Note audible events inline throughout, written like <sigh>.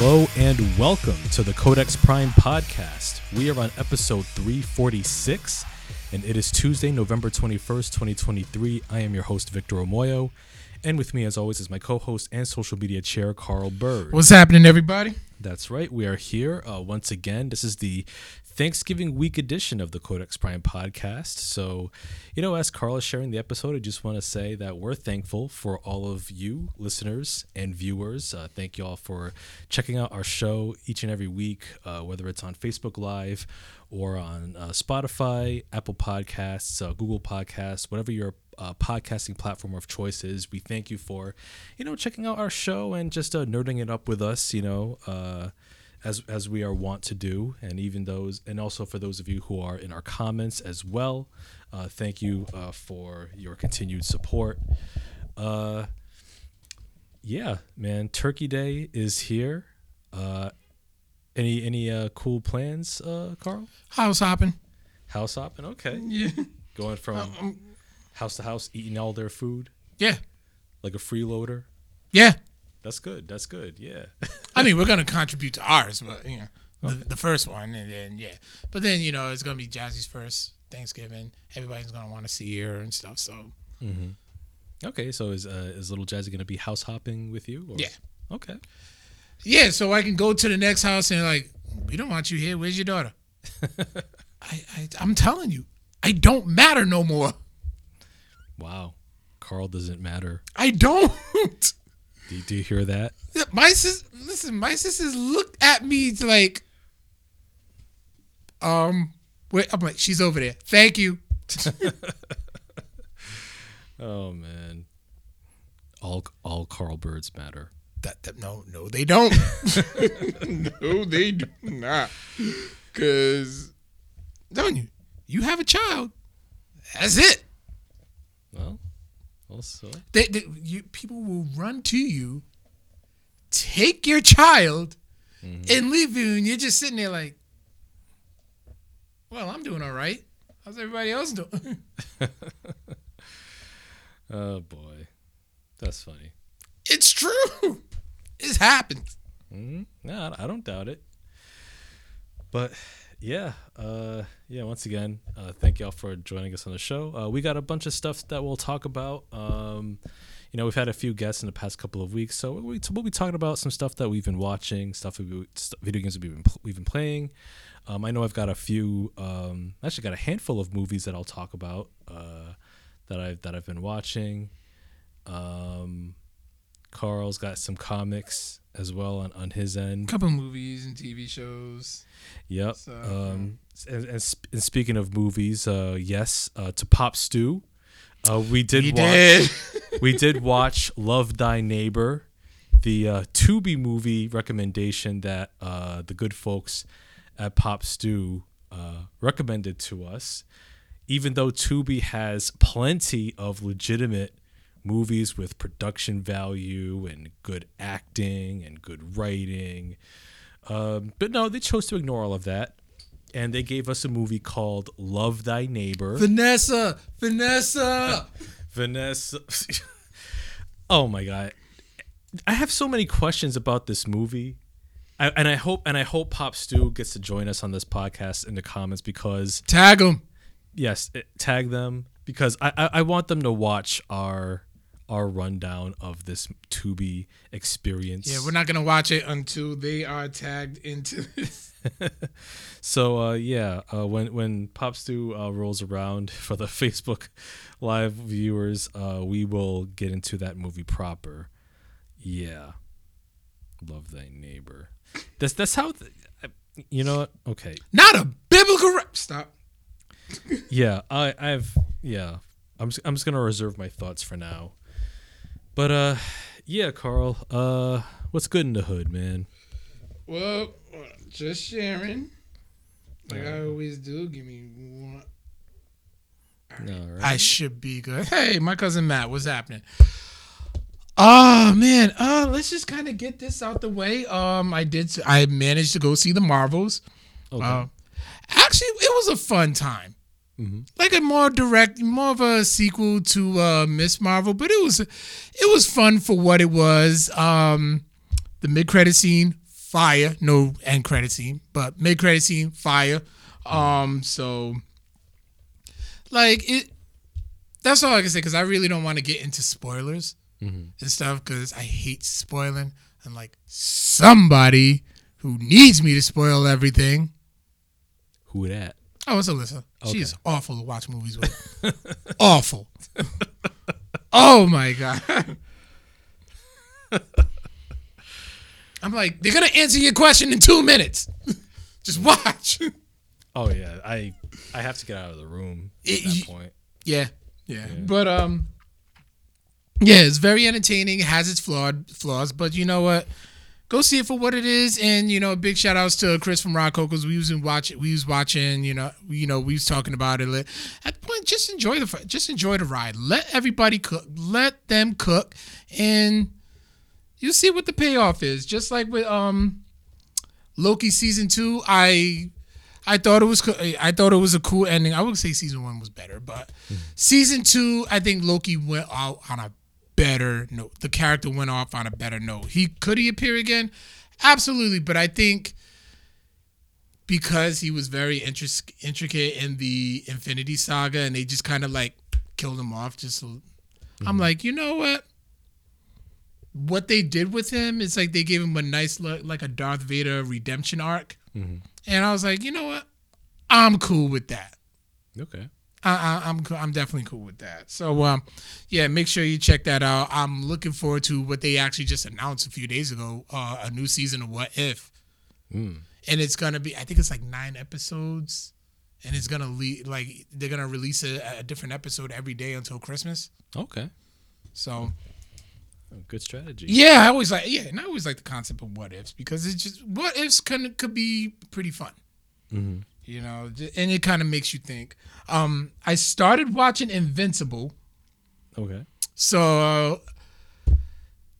Hello and welcome to the Codex Prime podcast. We are on episode 346 and it is Tuesday, November 21st, 2023. I am your host, Victor Omoayo. And with me, as always, is my co host and social media chair, Carl Byrd. What's happening, everybody? That's right. We are here uh, once again. This is the Thanksgiving week edition of the Codex Prime podcast. So, you know, as Carl is sharing the episode, I just want to say that we're thankful for all of you listeners and viewers. Uh, thank you all for checking out our show each and every week, uh, whether it's on Facebook Live or on uh, Spotify, Apple Podcasts, uh, Google Podcasts, whatever your uh, podcasting platform of choice is. We thank you for, you know, checking out our show and just uh, nerding it up with us. You know, uh, as as we are wont to do, and even those, and also for those of you who are in our comments as well. Uh, thank you uh, for your continued support. Uh, yeah, man, Turkey Day is here. Uh, any any uh, cool plans, uh, Carl? House hopping. House hopping, okay. Yeah. Going from Um, house to house, eating all their food yeah. like a freeloader. Yeah. That's good. That's good. Yeah. <laughs> I mean, we're gonna contribute to ours, but you know, the, the first one, and then yeah. But then you know, it's gonna be Jazzy's first Thanksgiving. Everybody's gonna want to see her and stuff. So okay. So is uh, is little Jazzy gonna be house hopping with you? Or? Yeah. Okay. yeah, so I can go to the next house and like, we don't want you here. Where's your daughter? <laughs> I, I I'm telling you, I don't matter no more. Wow. Carl doesn't matter. I don't. <laughs> Do you, do you hear that? my sis, listen, my sisters looked at me like, um, wait, I'm like, she's over there. Thank you. <laughs> Oh man. All all Carl Byrds matter. That, that no, no, they don't. <laughs> <laughs> no, they do not. Cause, don't you? You have a child. That's it. Well. Also. They, they, you, people will run to you, take your child, and leave you, and you're just sitting there like, "Well, I'm doing all right. How's everybody else doing?" <laughs> <laughs> Oh boy. That's funny. it's true. It's happened. Mm, no, I don't doubt it. But yeah, uh, yeah. Once again, uh, thank y'all for joining us on the show. Uh, we got a bunch of stuff that we'll talk about. Um, you know, we've had a few guests in the past couple of weeks, so we, we'll be talking about some stuff that we've been watching, stuff we, video games we've been we've been playing. Um, I know I've got a few, um, actually got a handful of movies that I'll talk about uh, that I've that I've been watching. Um, Carl's got some comics as well on, on his end. a couple movies and TV shows. Yep. So, um, and, and, sp- and speaking of movies, uh, yes, uh, to Pop Stew, uh, we did He watch. did. <laughs> we did watch Love Thy Neighbor, the uh, Tubi movie recommendation that uh, the good folks at Pop Stew uh, recommended to us. Even though Tubi has plenty of legitimate movies with production value and good acting and good writing, um, but no, they chose to ignore all of that. And they gave us a movie called Love Thy Neighbor. Vanessa, Vanessa. <laughs> Vanessa. <laughs> oh my god, I have so many questions about this movie, I, and I hope and I hope Pop Stew gets to join us on this podcast in the comments because Tag them. yes, it, tag them because I, I I want them to watch our our rundown of this Tubi experience. Yeah, we're not gonna watch it until they are tagged into this. <laughs> So uh, yeah, uh, when when Pop Stew uh, rolls around <laughs> for the Facebook live viewers, uh, we will get into that movie proper. Yeah, love thy neighbor. That's that's how. th- you know what? Okay. Not a biblical rep. Stop. Yeah, I I've yeah. I'm just, I'm just gonna reserve my thoughts for now. But uh, yeah, Carl. Uh, what's good in the hood, man? Well, just sharing. Like I always do. Give me one. No, right? I should be good. Hey, my cousin Matt, what's happening? Oh man, uh, let's just kind of get this out the way. Um, I did. I managed to go see the Marvels. okay. Uh, actually, it was a fun time. Mhm. Like a more direct, more of a sequel to uh, Miss Marvel, but it was it was fun for what it was. Um, the mid credit scene, fire. No end credit scene, but mid credit scene, fire. Um, so like it. That's all I can say because I really don't want to get into spoilers and stuff because I hate spoiling. And like somebody who needs me to spoil everything. Who that? Oh, it's Alyssa. Okay. is awful to watch movies with. <laughs> awful. oh my god. I'm like, they're gonna answer your question in two minutes. <laughs> Just watch. Oh yeah, I I have to get out of the room at It- that point. yeah, yeah. But um, yeah, it's very entertaining. It has its flawed flaws, but you know what? Go see it for what it is, and you know, big shout outs to Chris from Rocco because we was in watch, we was watching, you know, you know, we was talking about it. At the point, just enjoy the, just enjoy the ride. Let everybody cook, let them cook, and you see what the payoff is. Just like with um, Loki season two, I I thought it was I thought it was a cool ending. I would say season one was better, but season two, I think Loki went out on a better note. The character went off on a better note. He could he appear again? Absolutely, but I think because he was very intris- intricate in the Infinity Saga, and they just kind of like killed him off. Just, so- I'm mm-hmm. like, you know what? What they did with him is like they gave him a nice look, like a Darth Vader redemption arc. Mm-hmm. And I was like, you know what? I'm cool with that. Okay. I, I, I'm I'm definitely cool with that. So um, yeah, make sure you check that out. I'm looking forward to what they actually just announced a few days ago, uh, a new season of What If, and it's gonna be I think it's like nine episodes, and it's gonna lead like they're gonna release a, a different episode every day until Christmas. Okay. So Oh, Good strategy. yeah, I always like yeah, and I always like the concept of what ifs because it's just what ifs can could be pretty fun. You know, and it kind of makes you think. Um, I started watching Invincible, Okay. so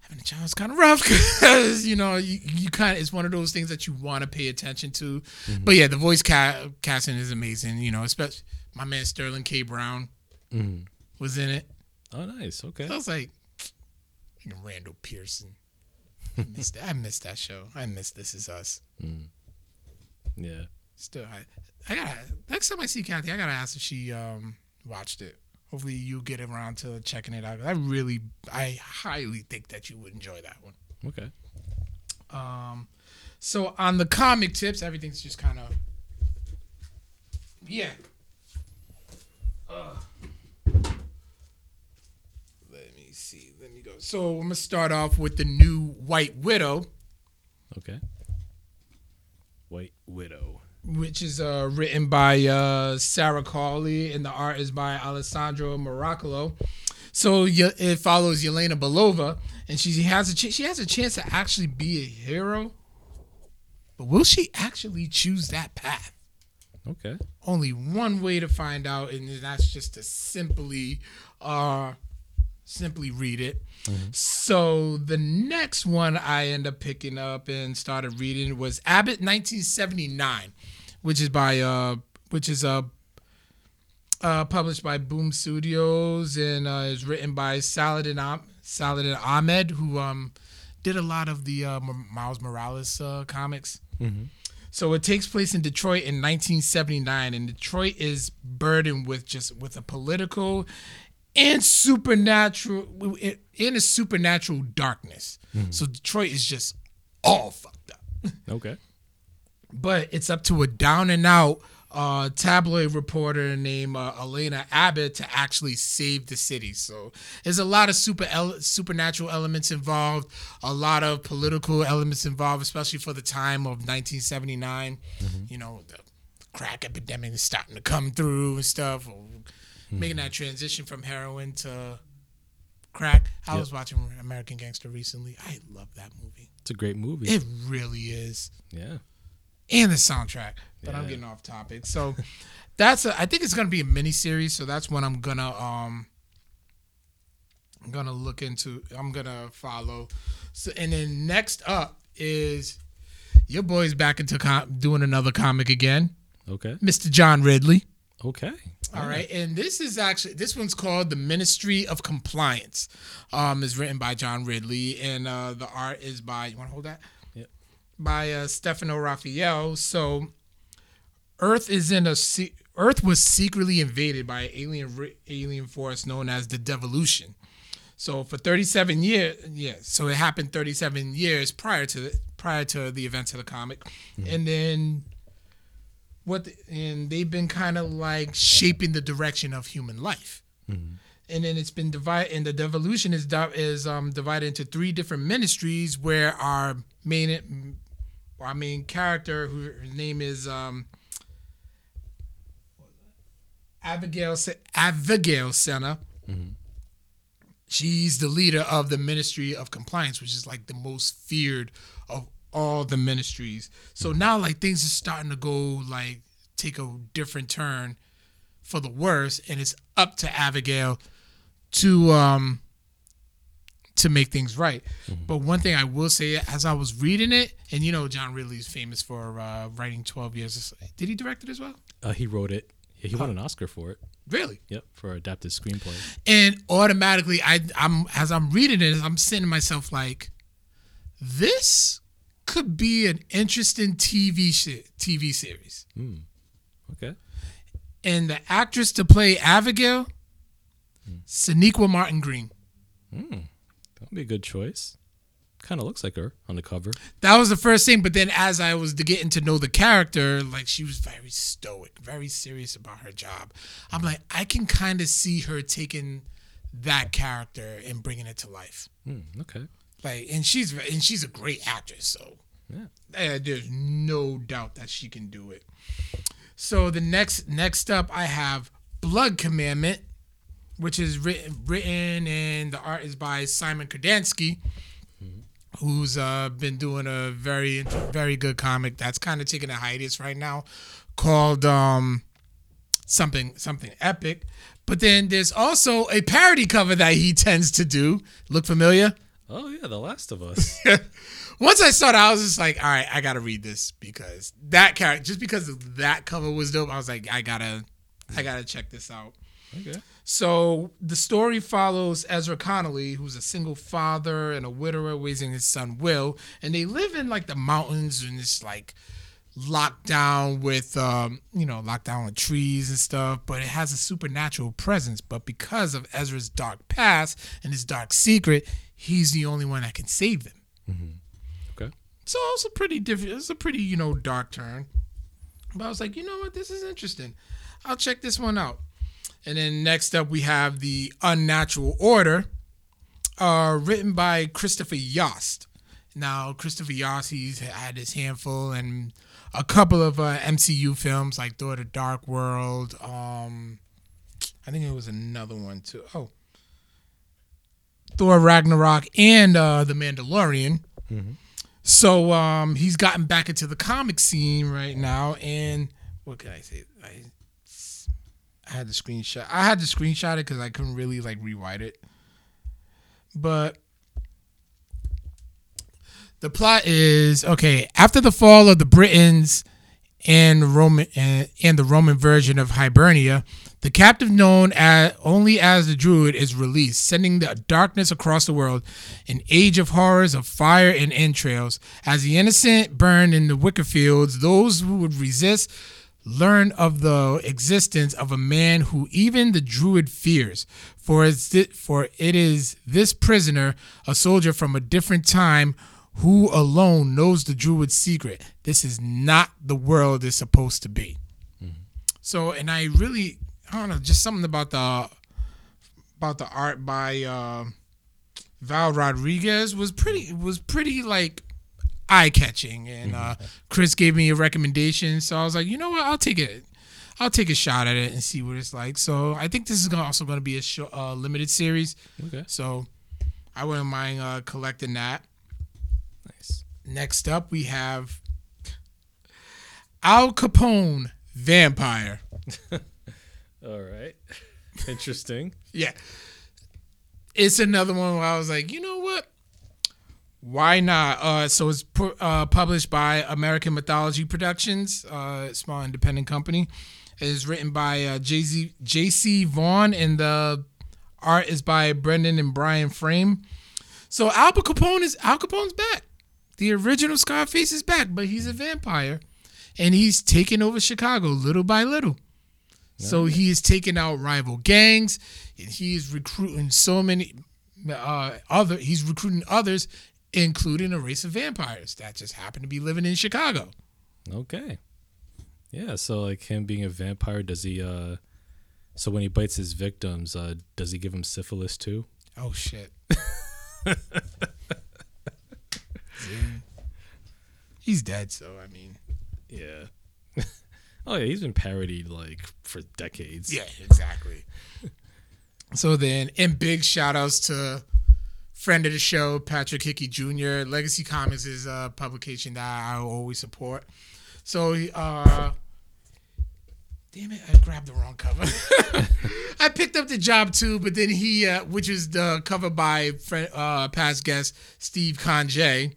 having a child is kind of rough <laughs> because you know you, you kind of it's one of those things that you want to pay attention to. Mm-hmm. But yeah, the voice ca- casting is amazing. You know, especially my man Sterling K. Brown mm-hmm. was in it. Oh, nice. Okay. I was like, "Fucking Randall Pearson. I missed that. I missed that show. I missed This Is Us. Mm. Yeah. Still, I, I gotta next time I see Kathy, I gotta ask if she um watched it. Hopefully, you get around to checking it out. I really, I highly think that you would enjoy that one. Okay. Um, so on the comic tips, everything's just kind of, yeah. Uh, let me see. Let me go. So I'm gonna start off with the new White Widow, Okay. White Widow. Which is uh, written by uh, Sarah Gailey, and the art is by Alessandro Miracolo. So it follows Yelena Belova, and she has a ch- she has a chance to actually be a hero. But will she actually choose that path? Okay. Only one way to find out, and that's just to simply, uh, simply read it. So the next one I end up picking up and started reading was Abbott 1979, which is by uh, which is uh, uh published by Boom Studios and uh, is written by Saladin Am- Saladin Ahmed, who um did a lot of the uh, Miles Morales uh, comics. So it takes place in Detroit in 1979, and Detroit is burdened with just with a political and supernatural in a supernatural darkness. So Detroit is just all fucked up. <laughs> Okay. But it's up to a down and out uh, tabloid reporter named uh, Elena Abbott to actually save the city. So there's a lot of super ele- supernatural elements involved, a lot of political elements involved, especially for the time of 1979. You know, the crack epidemic is starting to come through and stuff, or making that transition from heroin to crack. I was watching American Gangster recently. I love that movie. It's a great movie. It really is yeah. And the soundtrack. But I'm getting off topic. So <laughs> that's a, I think it's gonna be a mini series. So that's when I'm gonna um I'm gonna look into. I'm gonna follow. So and then next up is your boy's back into com- doing another comic again, Okay. Mr. John Ridley. Okay. All right, and this is actually this one's called the Ministry of Compliance. Um, is written by John Ridley, and uh, the art is by. You want to hold that? By uh, Stefano Raffaele. So, Earth is in a se- Earth was secretly invaded by an alien alien force known as the Devolution. So for 37 years, yeah, so it happened 37 years prior to the, prior to the events of the comic, mm-hmm. and then what? The, and they've been kind of like shaping the direction of human life. Mm-hmm. And then it's been divided, and the devolution is is um, divided into three different ministries where our main our main character, whose name is um, Abigail Abigail Sena. Mm-hmm. She's the leader of the Ministry of Compliance, which is like the most feared of all the ministries. So mm-hmm. now like things are starting to go like take a different turn for the worse, and it's up to Abigail to um to make things right. Mm-hmm. But one thing I will say, as I was reading it, and you know, John Ridley is famous for uh, writing Twelve Years. Did he direct it as well? Uh, he wrote it. Yeah, he won an Oscar for it. Really? Yep, for adapted screenplay. And automatically, I, I'm as I'm reading it, I'm saying to myself like, this could be an interesting TV shit, TV series. Mm. Okay. And the actress to play Abigail, mm. Sonequa Martin Green. Mm. Be a good choice kind of looks like her on the cover. That was the first thing, but then as I was getting to know the character, like she was very stoic, very serious about her job. I'm like, I can kind of see her taking that character and bringing it to life. Mm, okay. Like, and she's and she's a great actress, so yeah, there's no doubt that she can do it. So the next next up, I have Blood Commandment, which is written written and the art is by Szymon Kudranski who's uh, been doing a very very good comic that's kind of taking a hiatus right now, called um, something something epic. But then there's also a parody cover that he tends to do. Look familiar? Oh yeah, The Last of Us. <laughs> Once I saw it, I was just like, all right, I gotta read this because that character, just because that cover was dope, I was like, I gotta, I gotta check this out. Okay. So the story follows Ezra Connolly, who's a single father and a widower raising his son Will, and they live in like the mountains and it's like locked down with um, you know, locked down with trees and stuff, but it has a supernatural presence. But because of Ezra's dark past and his dark secret, he's the only one that can save them. Mm-hmm. Okay. So it's a pretty different. It's a pretty you know dark turn. But I was like, you know what, this is interesting. I'll check this one out. And then next up, we have The Unnatural Order, uh, written by Christopher Yost. Now, Christopher Yost, he's had his handful and a couple of uh, MCU films like Thor: The Dark World. Um, I think it was another one too. Oh, Thor: Ragnarok and uh, The Mandalorian. Mm-hmm. So um, he's gotten back into the comic scene right now, and what can I say? I, I had to screenshot. I had to screenshot it because I couldn't really like rewrite it. But the plot is okay. After the fall of the Britons and Roman and, and the Roman version of Hibernia, the captive known as only as the Druid is released, sending the darkness across the world, an age of horrors of fire and entrails. As the innocent burn in the wicker fields, those who would resist learn of the existence of a man who even the druid fears. For it's for it is this prisoner a soldier from a different time who alone knows the druid's secret. This is not the world is supposed to be. Mm-hmm. so and i really i don't know just something about the about the art by uh, val rodriguez was pretty was pretty like eye catching. And uh, Chris gave me a recommendation, so I was like, you know what, I'll take it. I'll take a shot at it and see what it's like. So I think this is also going to be a show, uh, limited series. Okay. So I wouldn't mind uh, collecting that. Nice. Next up, we have Al Capone Vampire. <laughs> All right. Interesting. <laughs> yeah. It's another one where I was like, you know what? Why not? Uh, so it's pu- uh, published by American Mythology Productions, uh, small independent company. It is written by uh, J.Z. J.C. Vaughn, and the art is by Brendan and Brian Fraim. So Al Capone is Al Capone's back. The original Scarface is back, but he's a vampire, and he's taking over Chicago little by little. So he is taking out rival gangs, and he is recruiting so many uh, other. He's recruiting others, including a race of vampires that just happen to be living in Chicago. Okay. Yeah, so like him being a vampire, does he uh so when he bites his victims, uh does he give him syphilis too? Oh shit. <laughs> He's dead, so I mean, Yeah. <laughs> oh yeah, he's been parodied like for decades. yeah, exactly. <laughs> so then, and big shout outs to friend of the show, Patrick Hickey Jr. Legacy Comics is a publication that I always support. So, uh, damn it, I grabbed the wrong cover. <laughs> I picked up the job too, but then he, uh, which is the cover by friend, uh, past guest Steve Conjay.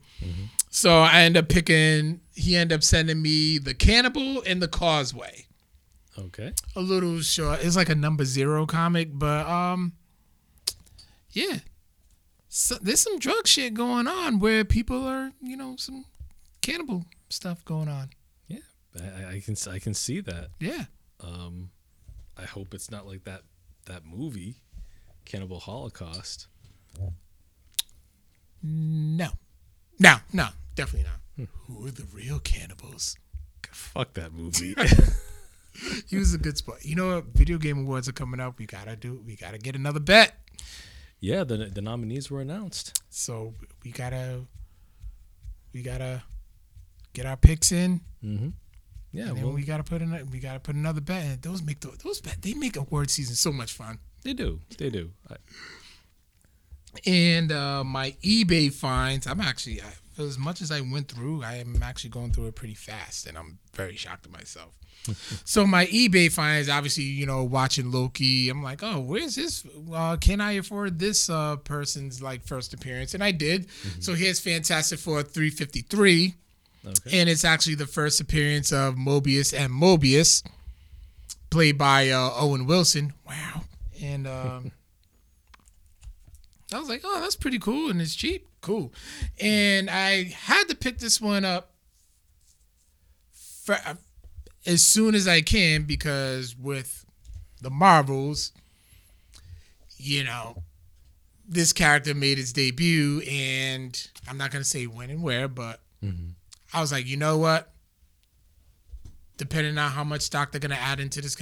So I end up picking. He ended up sending me the Cannibal and the Causeway. Okay. A little short. It's like a number zero comic, but um, yeah. So, there's some drug shit going on where people are, you know, some cannibal stuff going on. Yeah. I, I can I can see that. Yeah. Um I hope it's not like that that movie, Cannibal Holocaust. No. No. No. Definitely not. Who are the real cannibals? Fuck that movie. <laughs> He was a good spot. You know what? Video game awards are coming up. We gotta do. We gotta get another bet. Yeah, the the nominees were announced. So we gotta. We gotta get our picks in. Mm-hmm. Yeah, and then well, we gotta put in. We gotta put another bet. in. Those make the, those bet. They make award season so much fun. they do. They do. I, And uh, my eBay finds. I'm actually. I, as much as I went through, I am actually going through it pretty fast, and I'm very shocked at myself. So my eBay finds, obviously, you know, watching Loki. I'm like, oh, where's this? Uh, can I afford this uh, person's like first appearance? And I did. So here's Fantastic Four 353. okay. and it's actually the first appearance of Mobius and Mobius, played by uh, Owen Wilson. Wow, and um, <laughs> I was like, oh, that's pretty cool, and it's cheap, cool. And I had to pick this one up for, as soon as I can because with the Marvels, you know. This character made its debut, and I'm not gonna say when and where, but I was like, you know what? Depending on how much stock they're gonna add into this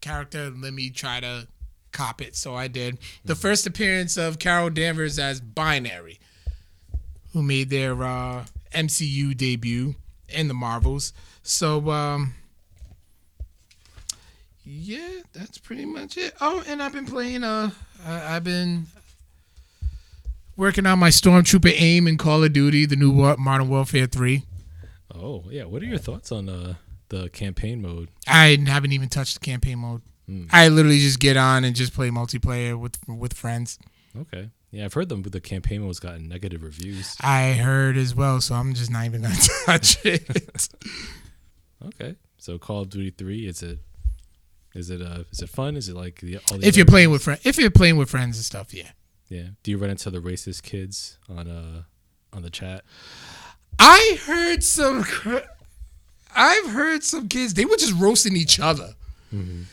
character, let me try to cop it. So I did. The first appearance of Carol Danvers as Binary, who made their uh, MCU debut in the Marvels. So um, yeah, that's pretty much it. Oh, and I've been playing. Uh, I- I've been working on my Stormtrooper aim in Call of Duty, the new War- Modern Warfare Three. Oh yeah. What are your thoughts on uh the campaign mode? I haven't even touched the campaign mode. I literally just get on and just play multiplayer with with friends. Okay. Yeah, I've heard them. The campaign mode's gotten negative reviews. I heard as well, so I'm just not even gonna <laughs> touch it. <laughs> Okay. So Call of Duty Three is it? Is it uh? Is it fun? Is it like the all the if you're playing with friends, if you're playing with friends and stuff, yeah. Yeah. Do you run into the racist kids on uh on the chat? I heard some. I've heard some kids. They were just roasting each other, and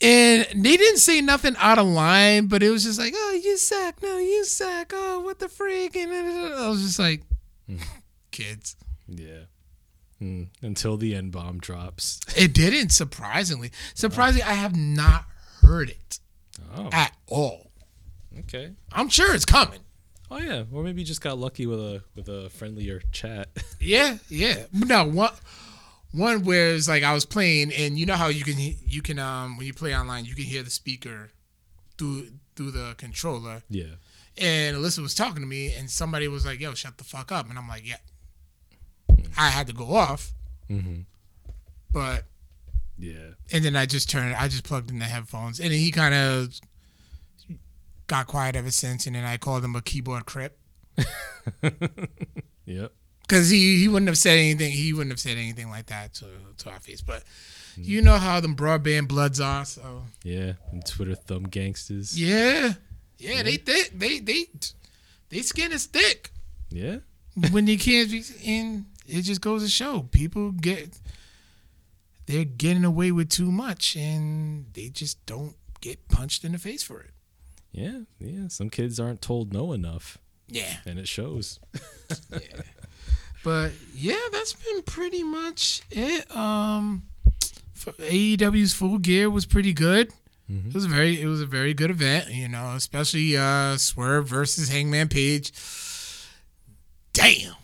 they didn't say nothing out of line. But it was just like, "Oh, you suck! No, you suck! Oh, what the freak!" And I was just like, <laughs> "Kids." Yeah. Mm, until the N bomb drops. <laughs> It didn't, surprisingly. Surprisingly, I have not heard it Oh. at all. Okay. I'm sure it's coming. Oh yeah. Or maybe you just got lucky with a with a friendlier chat. <laughs> Yeah, yeah. No, one one where it's like I was playing, and you know how you can you can um when you play online, you can hear the speaker through through the controller. yeah. And Alyssa was talking to me, and somebody was like, "Yo, shut the fuck up," and I'm like, "Yeah." I had to go off, Mm-hmm. but Yeah. and then I just turned, I just plugged in the headphones, and then he kind of got quiet ever since, and then I called him a keyboard crip. <laughs> Yep. because he, he wouldn't have said anything. He wouldn't have said anything like that to to our face. But you know how them broadband bloods are. So Yeah. And Twitter thumb gangsters. yeah, yeah, they thick. They they they skin is thick. Yeah. when you can't, be- and it just goes to show people get they're getting away with too much, and they just don't get punched in the face for it. Yeah, yeah. Some kids aren't told no enough, Yeah, and it shows. <laughs> yeah. but yeah, that's been pretty much it. Um, for AEW's Full Gear was pretty good. Mhm. It was a very, it was a very good event. You know, especially uh, Swerve versus Hangman Page. Damn.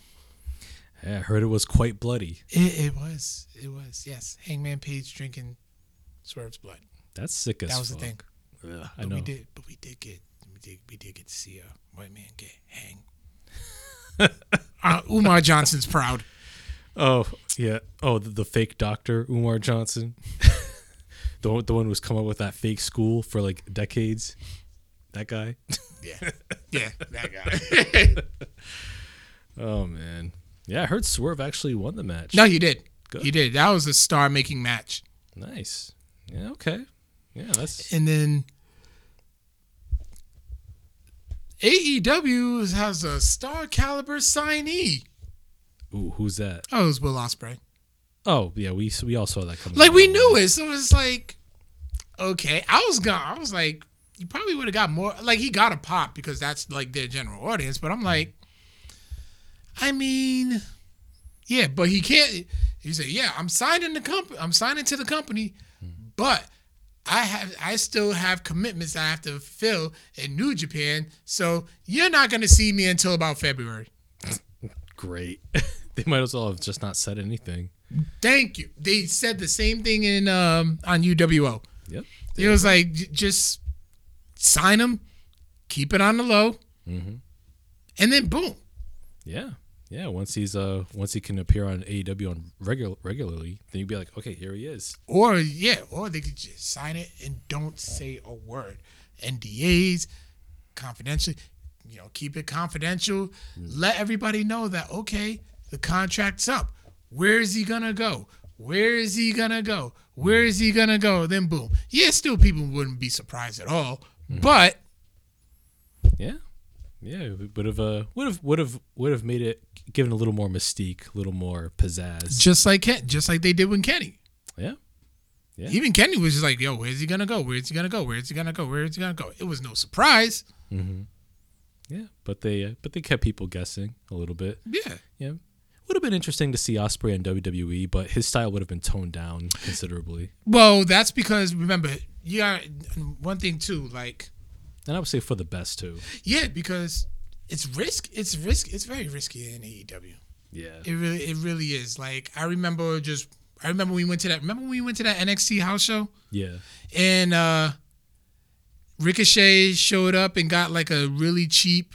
Yeah, I heard it was quite bloody. It, it was. It was. Yes. Hangman Page drinking Swerve's blood. That's sick as That was the thing. Ugh, I But know. we did. But we did get. We did. We did get to see a white man get hanged. <laughs> uh, Umar Johnson's proud. Oh yeah. Oh, the, the fake doctor Umar Johnson, <laughs> the one, the one who's come up with that fake school for like decades. That guy. Yeah. Yeah. That guy. <laughs> Oh man. Yeah, I heard Swerve actually won the match. no, you did. Good. You did. That was a star-making match. Nice. Yeah. Okay. Yeah. That's. And then AEW has a star caliber signee. Ooh, who's that? Oh, it was Will Ospreay. Oh yeah, we we all saw that coming. Like we knew it, so it's like, okay. I was gone. I was like, you probably would have got more. Like he got a pop because that's like their general audience. But I'm like, I mean, yeah, but he can't. He said, yeah, I'm signing the company. I'm signing to the company, but I have I still have commitments I have to fulfill in New Japan. So you're not gonna see me until about February. Great. <laughs> they might as well have just not said anything. Thank you. They said the same thing in um on UWO. Yep. It was like j- just sign him, keep it on the low, Mm-hmm. and then boom. Yeah. Yeah. Once he's uh once he can appear on AEW on regular regularly, then you'd be like, okay, here he is. Or yeah, or they could just sign it and don't say a word. NDAs, confidential, you know, keep it confidential. Let everybody know that okay, the contract's up. Where is he gonna go? Where is he gonna go? Where is he gonna go? Then boom. Yeah, still people wouldn't be surprised at all. But Yeah. Yeah. Would have uh would have would have would have made it given a little more mystique, a little more pizzazz. just like Ken, just like they did with Kenny. yeah. Yeah. Even Kenny was just like, "Yo, where's he gonna go? Where's he gonna go? Where's he gonna go? Where's he gonna go?" It was no surprise. Mm-hmm. Yeah. But they uh, but they kept people guessing a little bit. Yeah, Yeah. Would have been interesting to see Ospreay in WWE, but his style would have been toned down considerably. Well, that's because remember, you got one thing too. Like, And I would say for the best too. yeah, because it's risk. It's risk. It's very risky in AEW. Yeah. It really, it really is. Like, I remember just. I remember we went to that. Remember when we went to that NXT house show Yeah. and uh Ricochet showed up and got like a really cheap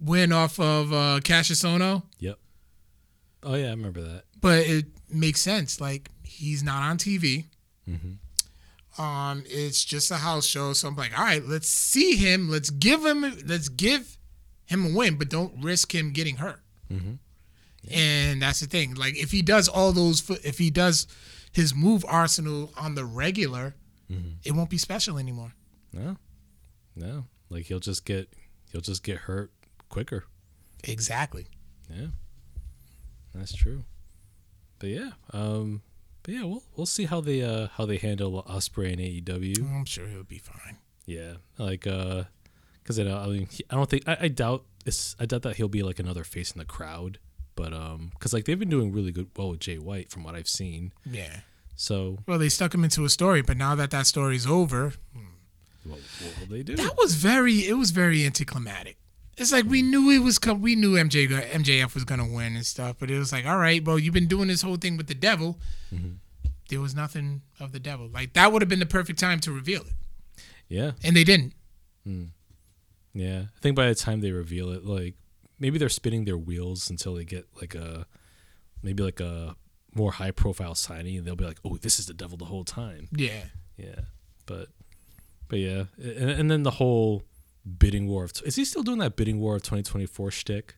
win off of uh Kassius Ohno. Yep. Oh yeah, I remember that. but it makes sense. Like he's not on TV. Mm-hmm. Um, it's just a house show, so I'm like, all right, let's see him. Let's give him. Let's give him a win, but don't risk him getting hurt. Mm-hmm. And that's the thing. Like if he does all those, if he does his move arsenal on the regular, Mhm. it won't be special anymore. No. No. Like he'll just get he'll just get hurt quicker. Exactly. Yeah. That's true. But yeah, um but yeah, we'll we'll see how they uh how they handle Ospreay and AEW. I'm sure he'll be fine. Yeah, like uh, because I, I mean, he- I don't think I, I doubt it's I doubt that he'll be like another face in the crowd, but um, because like they've been doing really good well with Jay White from what I've seen. Yeah. So Well, they stuck him into a story, but now that that story's over, what, what will they do? That was very. It was very anticlimactic. It's like we knew it was. We knew MJ MJF was gonna win and stuff, but it was like, all right, well, you've been doing this whole thing with the devil. Mhm. There was nothing of the devil. Like that would have been the perfect time to reveal it, Yeah, and they didn't. Yeah. I think by the time they reveal it, like maybe they're spinning their wheels until they get like a maybe like a more high profile signing, and they'll be like, oh, this is the devil the whole time. Yeah. Yeah, but but yeah, and, and then the whole bidding war of is he still doing that bidding war of 2024 shtick?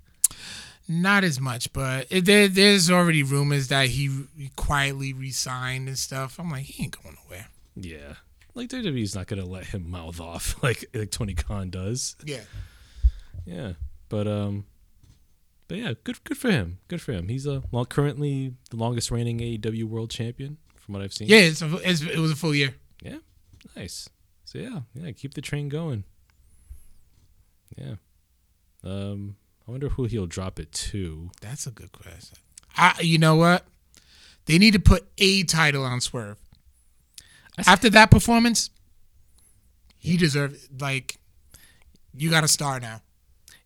Not as much, but it, there, there's already rumors that he quietly resigned and stuff. I'm like, he ain't going nowhere. Yeah, like WWE's not gonna let him mouth off <laughs> like like Tony Khan does. Yeah. Yeah, but um, but yeah, good good for him. Good for him. He's a well currently the longest reigning AEW World Champion from what I've seen. Yeah, it's, a, it's it was a full year. Yeah, nice. So yeah, yeah, keep the train going. Yeah. Um, I wonder who he'll drop it to. That's a good question. I, you know what? They need to put a title on Swerve. After that performance, he deserves like you got a star now.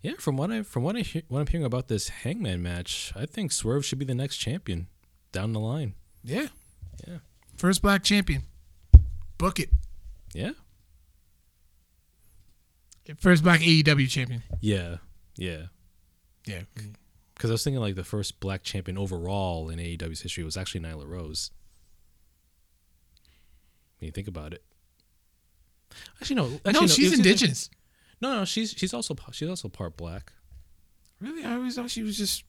Yeah, from what I from what I what I'm hearing about this Hangman match, I think Swerve should be the next champion down the line. Yeah. Yeah. First black champion. Book it. Yeah. First black AEW champion. Yeah. Yeah. Yeah. Mm. Because I was thinking like the first black champion overall in AEW's history was actually Nyla Rose. When you think about it. Actually, no. Actually, no, she's it was- indigenous. No, no, she's she's also she's also part black. Really? I always thought she was just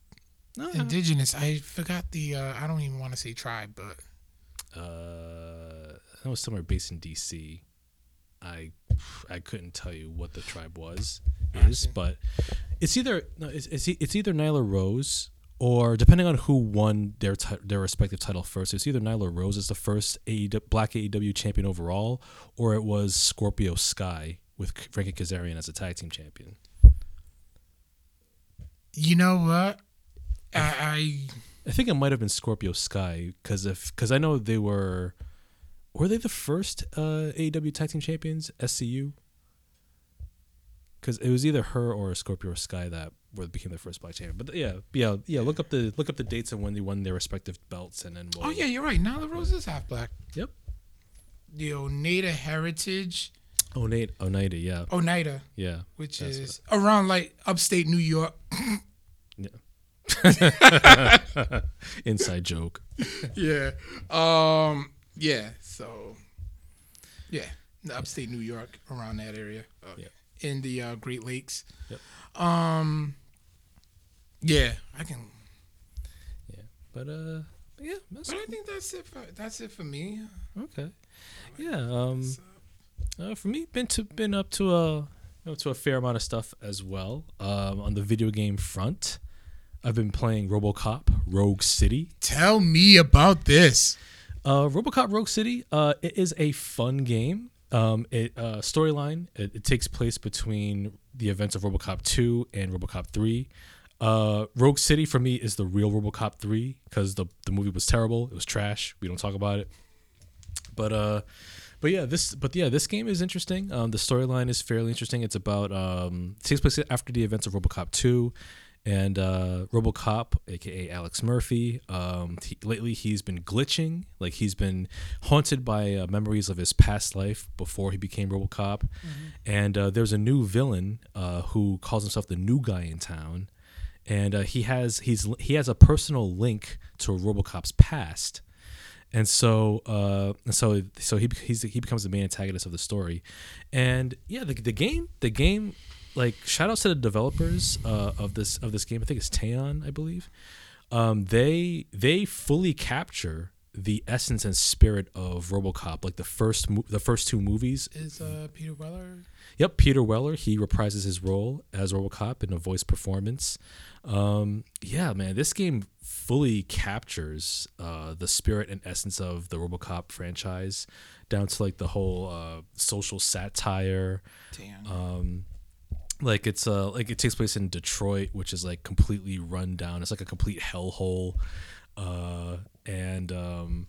No, indigenous. I forgot the uh, I don't even want to say tribe, but uh, that was somewhere based in DC. I I couldn't tell you what the tribe was is, but it's either no, it's it's, it's either Nyla Rose or depending on who won their ti- their respective title first. It's either Nyla Rose as the first AEW, black AEW champion overall, or it was Scorpio Sky with Frankie Kazarian as a tag team champion. you know what? I, I think it might have been Scorpio Sky because if because I know they were were they the first uh, AEW tag team champions SCU because it was either her or Scorpio Sky that were became the first black champion. But yeah, yeah, yeah. Look up the look up the dates and when they won their respective belts, and then we'll, oh yeah, you're right. Nyla Rose is half black. yep. The Oneida heritage, Oneida, Oneida, yeah, Oneida, yeah, which is around like upstate New York. <laughs> Yeah. <laughs> Inside joke. yeah. Um. Yeah. So. Yeah, the upstate New York, around that area, uh, Yeah. in the uh, Great Lakes. Yep. Um. Yeah, I can. Yeah, but uh, yeah, that's But I think that's it. For, that's it for me. Okay. Yeah. Um. Uh, for me, been to been up to a you know, to a fair amount of stuff as well. Um, on the video game front, I've been playing RoboCop Rogue City. Tell me about this. Uh, RoboCop Rogue City. Uh, it is a fun game. Um, it uh, storyline. It, it takes place between the events of RoboCop 2 and RoboCop 3. Uh, Rogue City for me is the real RoboCop 3 because the the movie was terrible. It was trash. We don't talk about it. But uh, but yeah, this but yeah, this game is interesting. Um, the storyline is fairly interesting. It's about um, it takes place after the events of RoboCop 2, and uh, RoboCop, aka Alex Murphy. Um, he, lately he's been glitching, like he's been haunted by uh, memories of his past life before he became RoboCop. And uh, there's a new villain uh, who calls himself the New Guy in town, and uh, he has he's he has a personal link to RoboCop's past and so uh so so he he's, he becomes the main antagonist of the story and yeah the, the game the game like shout outs to the developers uh of this of this game i think it's Teyon i believe um they they fully capture the essence and spirit of RoboCop like the first mo- the first two movies Is uh, Peter Weller? Yep, Peter Weller. He reprises his role as RoboCop in a voice performance. Um, yeah, man, this game fully captures uh, the spirit and essence of the RoboCop franchise, down to like the whole uh, social satire. Damn. Um, like it's uh like it takes place in Detroit, which is like completely run down. It's like a complete hellhole, uh, and um,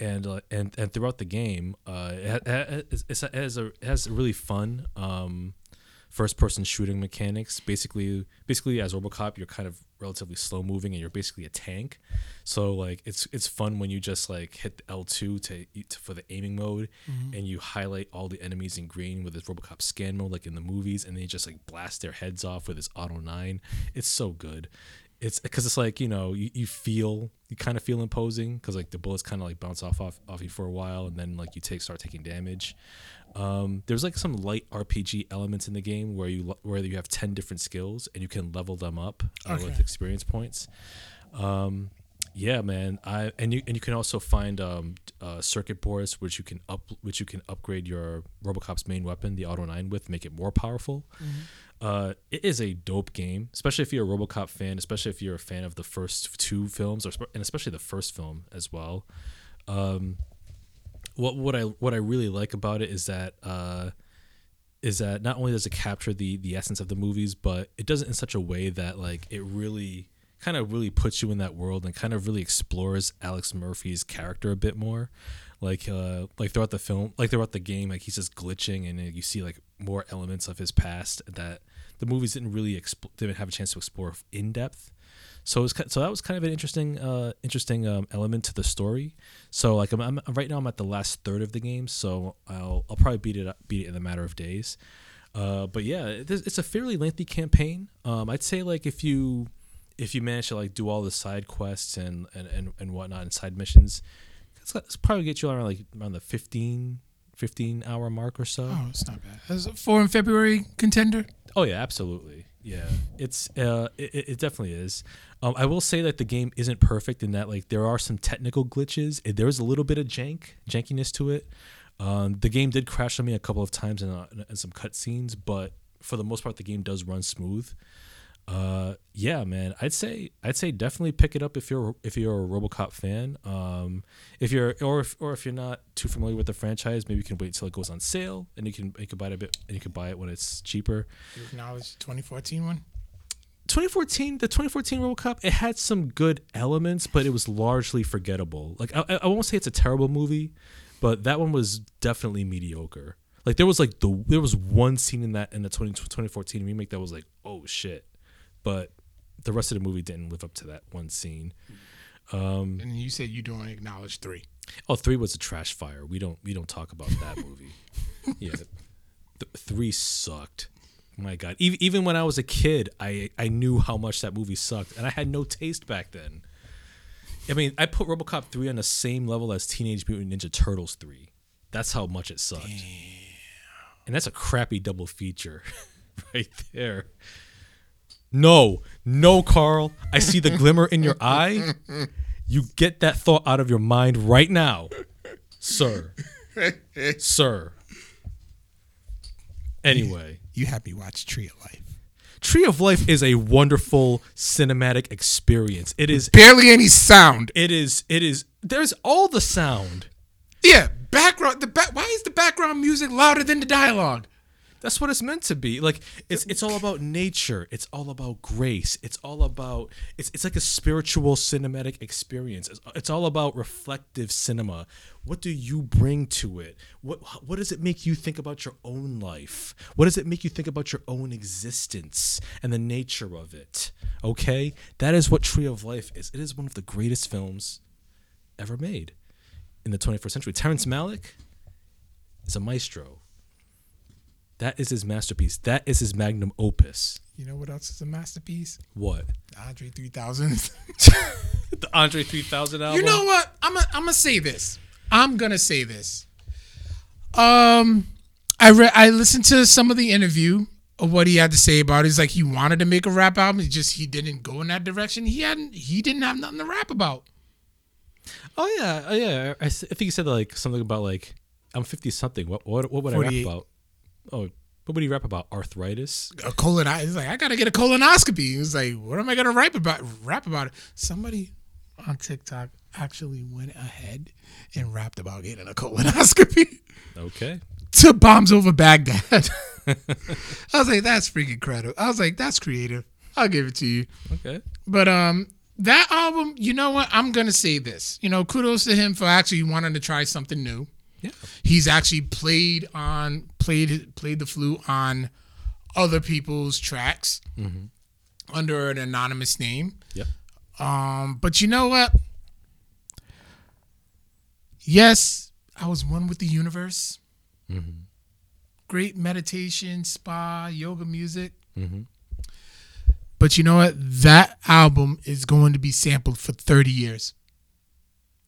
and uh, and and throughout the game, uh, it, ha- it, has a it has really fun um, first person shooting mechanics. Basically, basically as RoboCop, you're kind of relatively slow moving, and you're basically a tank. So like it's it's fun when you just like hit L two to, to for the aiming mode, mm-hmm. and you highlight all the enemies in green with this RoboCop scan mode, like in the movies, and they just like blast their heads off with this Auto Nine. It's so good. It's because it's like you know you, you feel you kind of feel imposing because like the bullets kind of like bounce off, off off you for a while and then like you take start taking damage. Um, there's like some light RPG elements in the game where you where you have ten different skills and you can level them up uh, with experience points. Um, yeah, man. I and you and you can also find um, uh, circuit boards which you can up which you can upgrade your RoboCop's main weapon, the Auto Nine, with, make it more powerful. Uh, it is a dope game, especially if you're a RoboCop fan, especially if you're a fan of the first two films, or and especially the first film as well. Um, what what I what I really like about it is that uh, is that not only does it capture the the essence of the movies, but it does it in such a way that like it really kind of really puts you in that world and kind of really explores Alex Murphy's character a bit more. Like uh like throughout the film, like throughout the game, like he's just glitching and uh, you see like more elements of his past that the movies didn't really exp- didn't have a chance to explore in depth. So was so that was kind of an interesting uh interesting um, element to the story. So like I'm, I'm right now I'm at the last third of the game, so I'll I'll probably beat it up, beat it in a matter of days. Uh, but yeah, it, it's a fairly lengthy campaign. Um, I'd say like if you if you manage to like do all the side quests and and and, and whatnot and side missions, it's, it's probably get you around like around the 15, 15 hour mark or so. Oh, it's not bad. It four in February contender? Oh yeah, absolutely. Yeah, it's uh, it, it definitely is. Um, I will say that the game isn't perfect in that like there are some technical glitches. It, there is a little bit of jank, jankiness to it. Um, the game did crash on me a couple of times in, uh, in some cutscenes, but for the most part, the game does run smooth. Uh, yeah, man, I'd say I'd say definitely pick it up if you're if you're a RoboCop fan. Um, if you're or if or if you're not too familiar with the franchise, maybe you can wait till it goes on sale and you can you can buy it a bit and you can buy it when it's cheaper. You acknowledge 2014 one? 2014, the 2014 RoboCop, it had some good elements, but it was largely forgettable. Like I, I won't say it's a terrible movie, but that one was definitely mediocre. Like there was like the there was one scene in that in the 20, 2014 remake that was like oh shit, but the rest of the movie didn't live up to that one scene. Um, And you said you don't acknowledge three. oh, three was a trash fire. We don't we don't talk about that movie. <laughs> yeah, Th- three sucked. My God, even even when I was a kid, I I knew how much that movie sucked, and I had no taste back then. I mean, I put RoboCop three on the same level as Teenage Mutant Ninja Turtles three. That's how much it sucked. And that's a crappy double feature, <laughs> right there. No, no, Carl. I see the glimmer in your eye. You get that thought out of your mind right now, sir. sir. Anyway, You had me watch Tree of Life. Tree of Life is a wonderful cinematic experience. It is Barely any sound. it is it is there's all the sound. Yeah, background. The back. Why is the background music louder than the dialogue? That's what it's meant to be. Like it's it's all about nature. It's all about grace. It's all about it's it's like a spiritual cinematic experience. It's, it's all about reflective cinema. What do you bring to it? What what does it make you think about your own life? What does it make you think about your own existence and the nature of it? Okay? That is what Tree of Life is. It is one of the greatest films ever made in the 21st century. Terrence Malick is a maestro. That is his masterpiece. That is his magnum opus. You know what else is a masterpiece? What? Andre 3000. The Andre 3000 <laughs> album? you know what? I'm gonna I'm gonna say this. I'm gonna say this. Um, I read I listened to some of the interview of what he had to say about it. He's like he wanted to make a rap album. He just he didn't go in that direction. He hadn't. He didn't have nothing to rap about. Oh yeah, oh, yeah. I, I think he said like something about like I'm 50 something. What what what would I rap about? Oh, what would he rap about? Arthritis? a colon. He's like, I gotta get a colonoscopy. He was like, what am I gonna rap about? Rap about it. Somebody on TikTok actually went ahead and rapped about getting a colonoscopy Okay. <laughs> to bombs over Baghdad. <laughs> I was like, that's freaking credible. I was like, that's creative. I'll give it to you. Okay. But um, that album, you know what? I'm gonna say this. You know, kudos to him for actually wanting to try something new. Yeah. He's actually played on played played the flute on other people's tracks mm-hmm. under an anonymous name. Yep. Um, but you know what? Yes, I was one with the universe. Mm-hmm. Great meditation, spa, yoga music. Mm-hmm. But you know what? That album is going to be sampled for 30 years.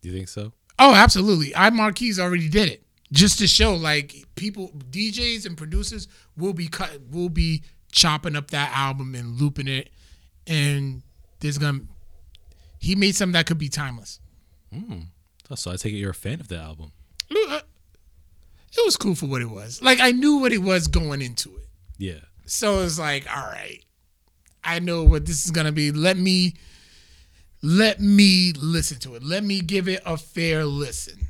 Do you think so? Oh, absolutely. I Marquise already did it. Just to show like people DJs and producers will be cut will be chopping up that album and looping it and there's gonna he made something that could be timeless. Oh, so I take it you're a fan of the album. Uh, It was cool for what it was. Like I knew what it was going into it. Yeah. So it's like, all right, I know what this is gonna be. Let me let me listen to it. Let me give it a fair listen.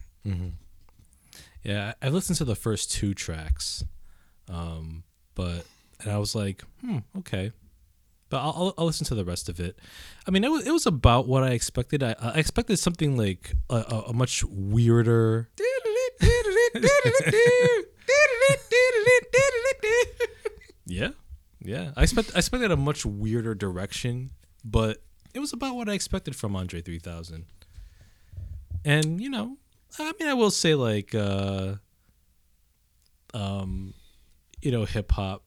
Yeah, I listened to the first two tracks, um, but and I was like, hmm, okay. But I'll, I'll, I'll listen to the rest of it. I mean, it was it was about what I expected. I, I expected something like a, a, a much weirder. <laughs> Yeah, yeah. I expect I expected a much weirder direction, but it was about what I expected from Andre 3000. And you know, I mean, I will say like, uh, um, you know, hip hop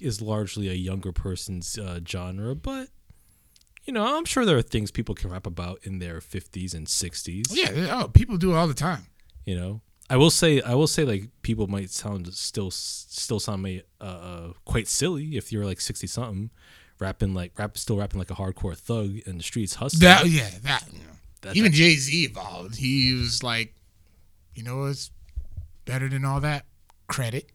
is largely a younger person's uh, genre, but you know, I'm sure there are things people can rap about in their 50s and 60s. yeah, oh, people do it all the time. You know, I will say, I will say, like people might sound still, still sound uh, uh, quite silly if you're like 60 something, rapping like rap, still rapping like a hardcore thug in the streets, hustling. That yeah, that, you know. That- even Jay Z evolved. He was like, you know what's better than all that? Credit.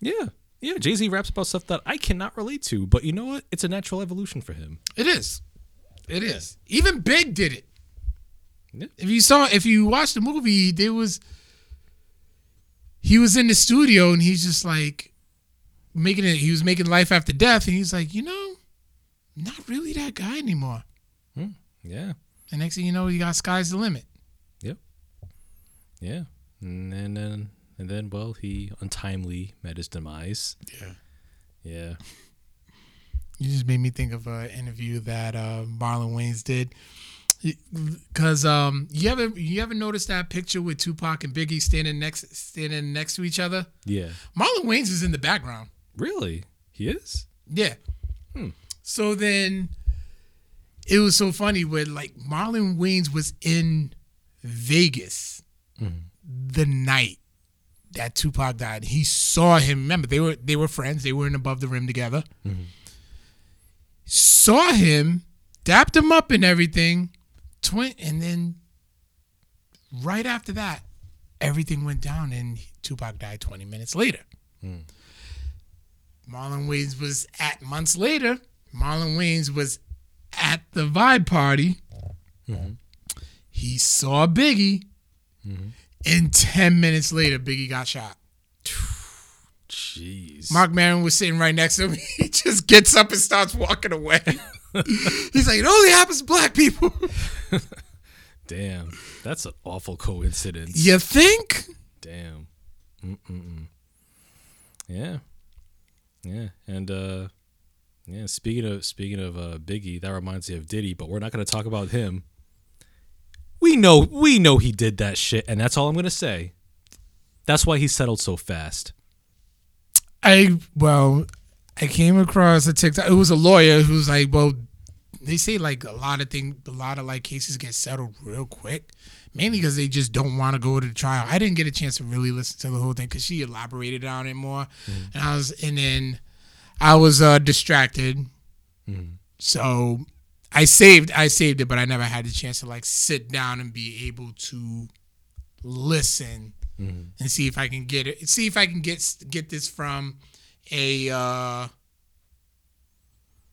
yeah, yeah. Jay Z raps about stuff that I cannot relate to, but you know what? It's a natural evolution for him. It is. It is. Even Big did it. Yeah. If you saw, if you watched the movie, there was he was in the studio and he's just like making it. He was making life after death, and he's like, you know, not really that guy anymore. Yeah, And next thing you know, you got sky's the limit. yep, yeah. And then, and, then, well, he untimely met his demise. Yeah. Yeah. <laughs> You just made me think of an interview that uh, Marlon Wayans did. Cause um, you ever you ever noticed that picture with Tupac and Biggie standing next standing next to each other? Yeah. Marlon Wayans is in the background. Really? He is? Yeah. So then it was so funny when like Marlon Wayans was in Vegas mm-hmm. the night that Tupac died. He saw him. Remember, they were they were friends. They were in above the rim together. Mm-hmm. Saw him, dapped him up and everything. Twin, and then right after that, everything went down, and Tupac died 20 minutes later. Mm. Marlon Wayans was at months later. Marlon Wayans was at the vibe party. He saw Biggie, and ten minutes later, Biggie got shot. Jeez. Mark Maron was sitting right next to him. <laughs> He just gets up and starts walking away. <laughs> He's like, "It only happens to black people." <laughs> Damn. That's an awful coincidence. you think? Damn. Mm-mm-mm. Yeah. Yeah. And uh yeah, speaking of speaking of uh Biggie, that reminds me of Diddy, but we're not gonna talk about him. We know we know he did that shit, and that's all I'm gonna say. That's why he settled so fast. I well, I came across a TikTok. It was a lawyer who's like, well, they say like a lot of things, a lot of like cases get settled real quick, mainly because they just don't want to go to the trial. I didn't get a chance to really listen to the whole thing because she elaborated on it more, and I was, and then I was uh, distracted, so I saved, I saved it, but I never had the chance to like sit down and be able to listen and see if I can get it. See if I can get get this from a uh,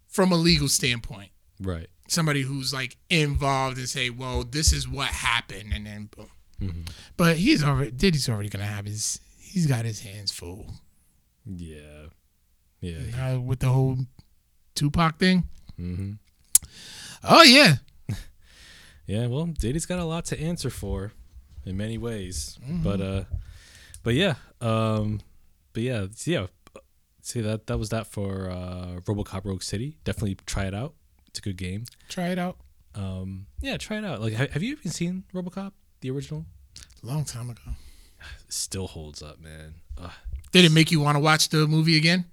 from a legal standpoint. Right. Somebody who's like involved and say, "Well, this is what happened," and then boom. But he's already Diddy's already gonna have his. He's got his hands full Yeah. Yeah. uh, with the whole Tupac thing. Mm-hmm. Oh yeah, <laughs> Yeah, well, Diddy's got a lot to answer for in many ways. But uh but yeah, um but yeah, yeah. See that that was that for uh RoboCop Rogue City. Definitely try it out. It's a good game. try it out. Um yeah, try it out. Like ha- have you even seen RoboCop the original? Long time ago. <sighs> It still holds up, man. Ugh. Did it make you want to watch the movie again?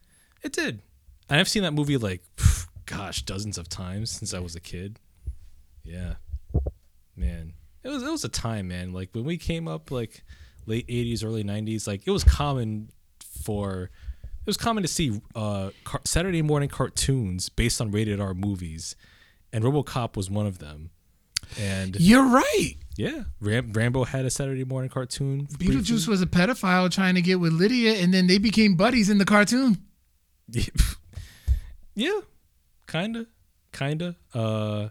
It did. And I've seen that movie like gosh, dozens of times since I was a kid. Yeah. Man. It was it was a time, man. Like when we came up like late 80s, early 90s, like it was common for it was common to see uh car- Saturday morning cartoons based on rated R movies and RoboCop was one of them. And You're right. yeah, Ram- Rambo had a Saturday morning cartoon. briefly. Beetlejuice was a pedophile trying to get with Lydia, and then they became buddies in the cartoon. <laughs> Yeah, kinda, kinda. Uh,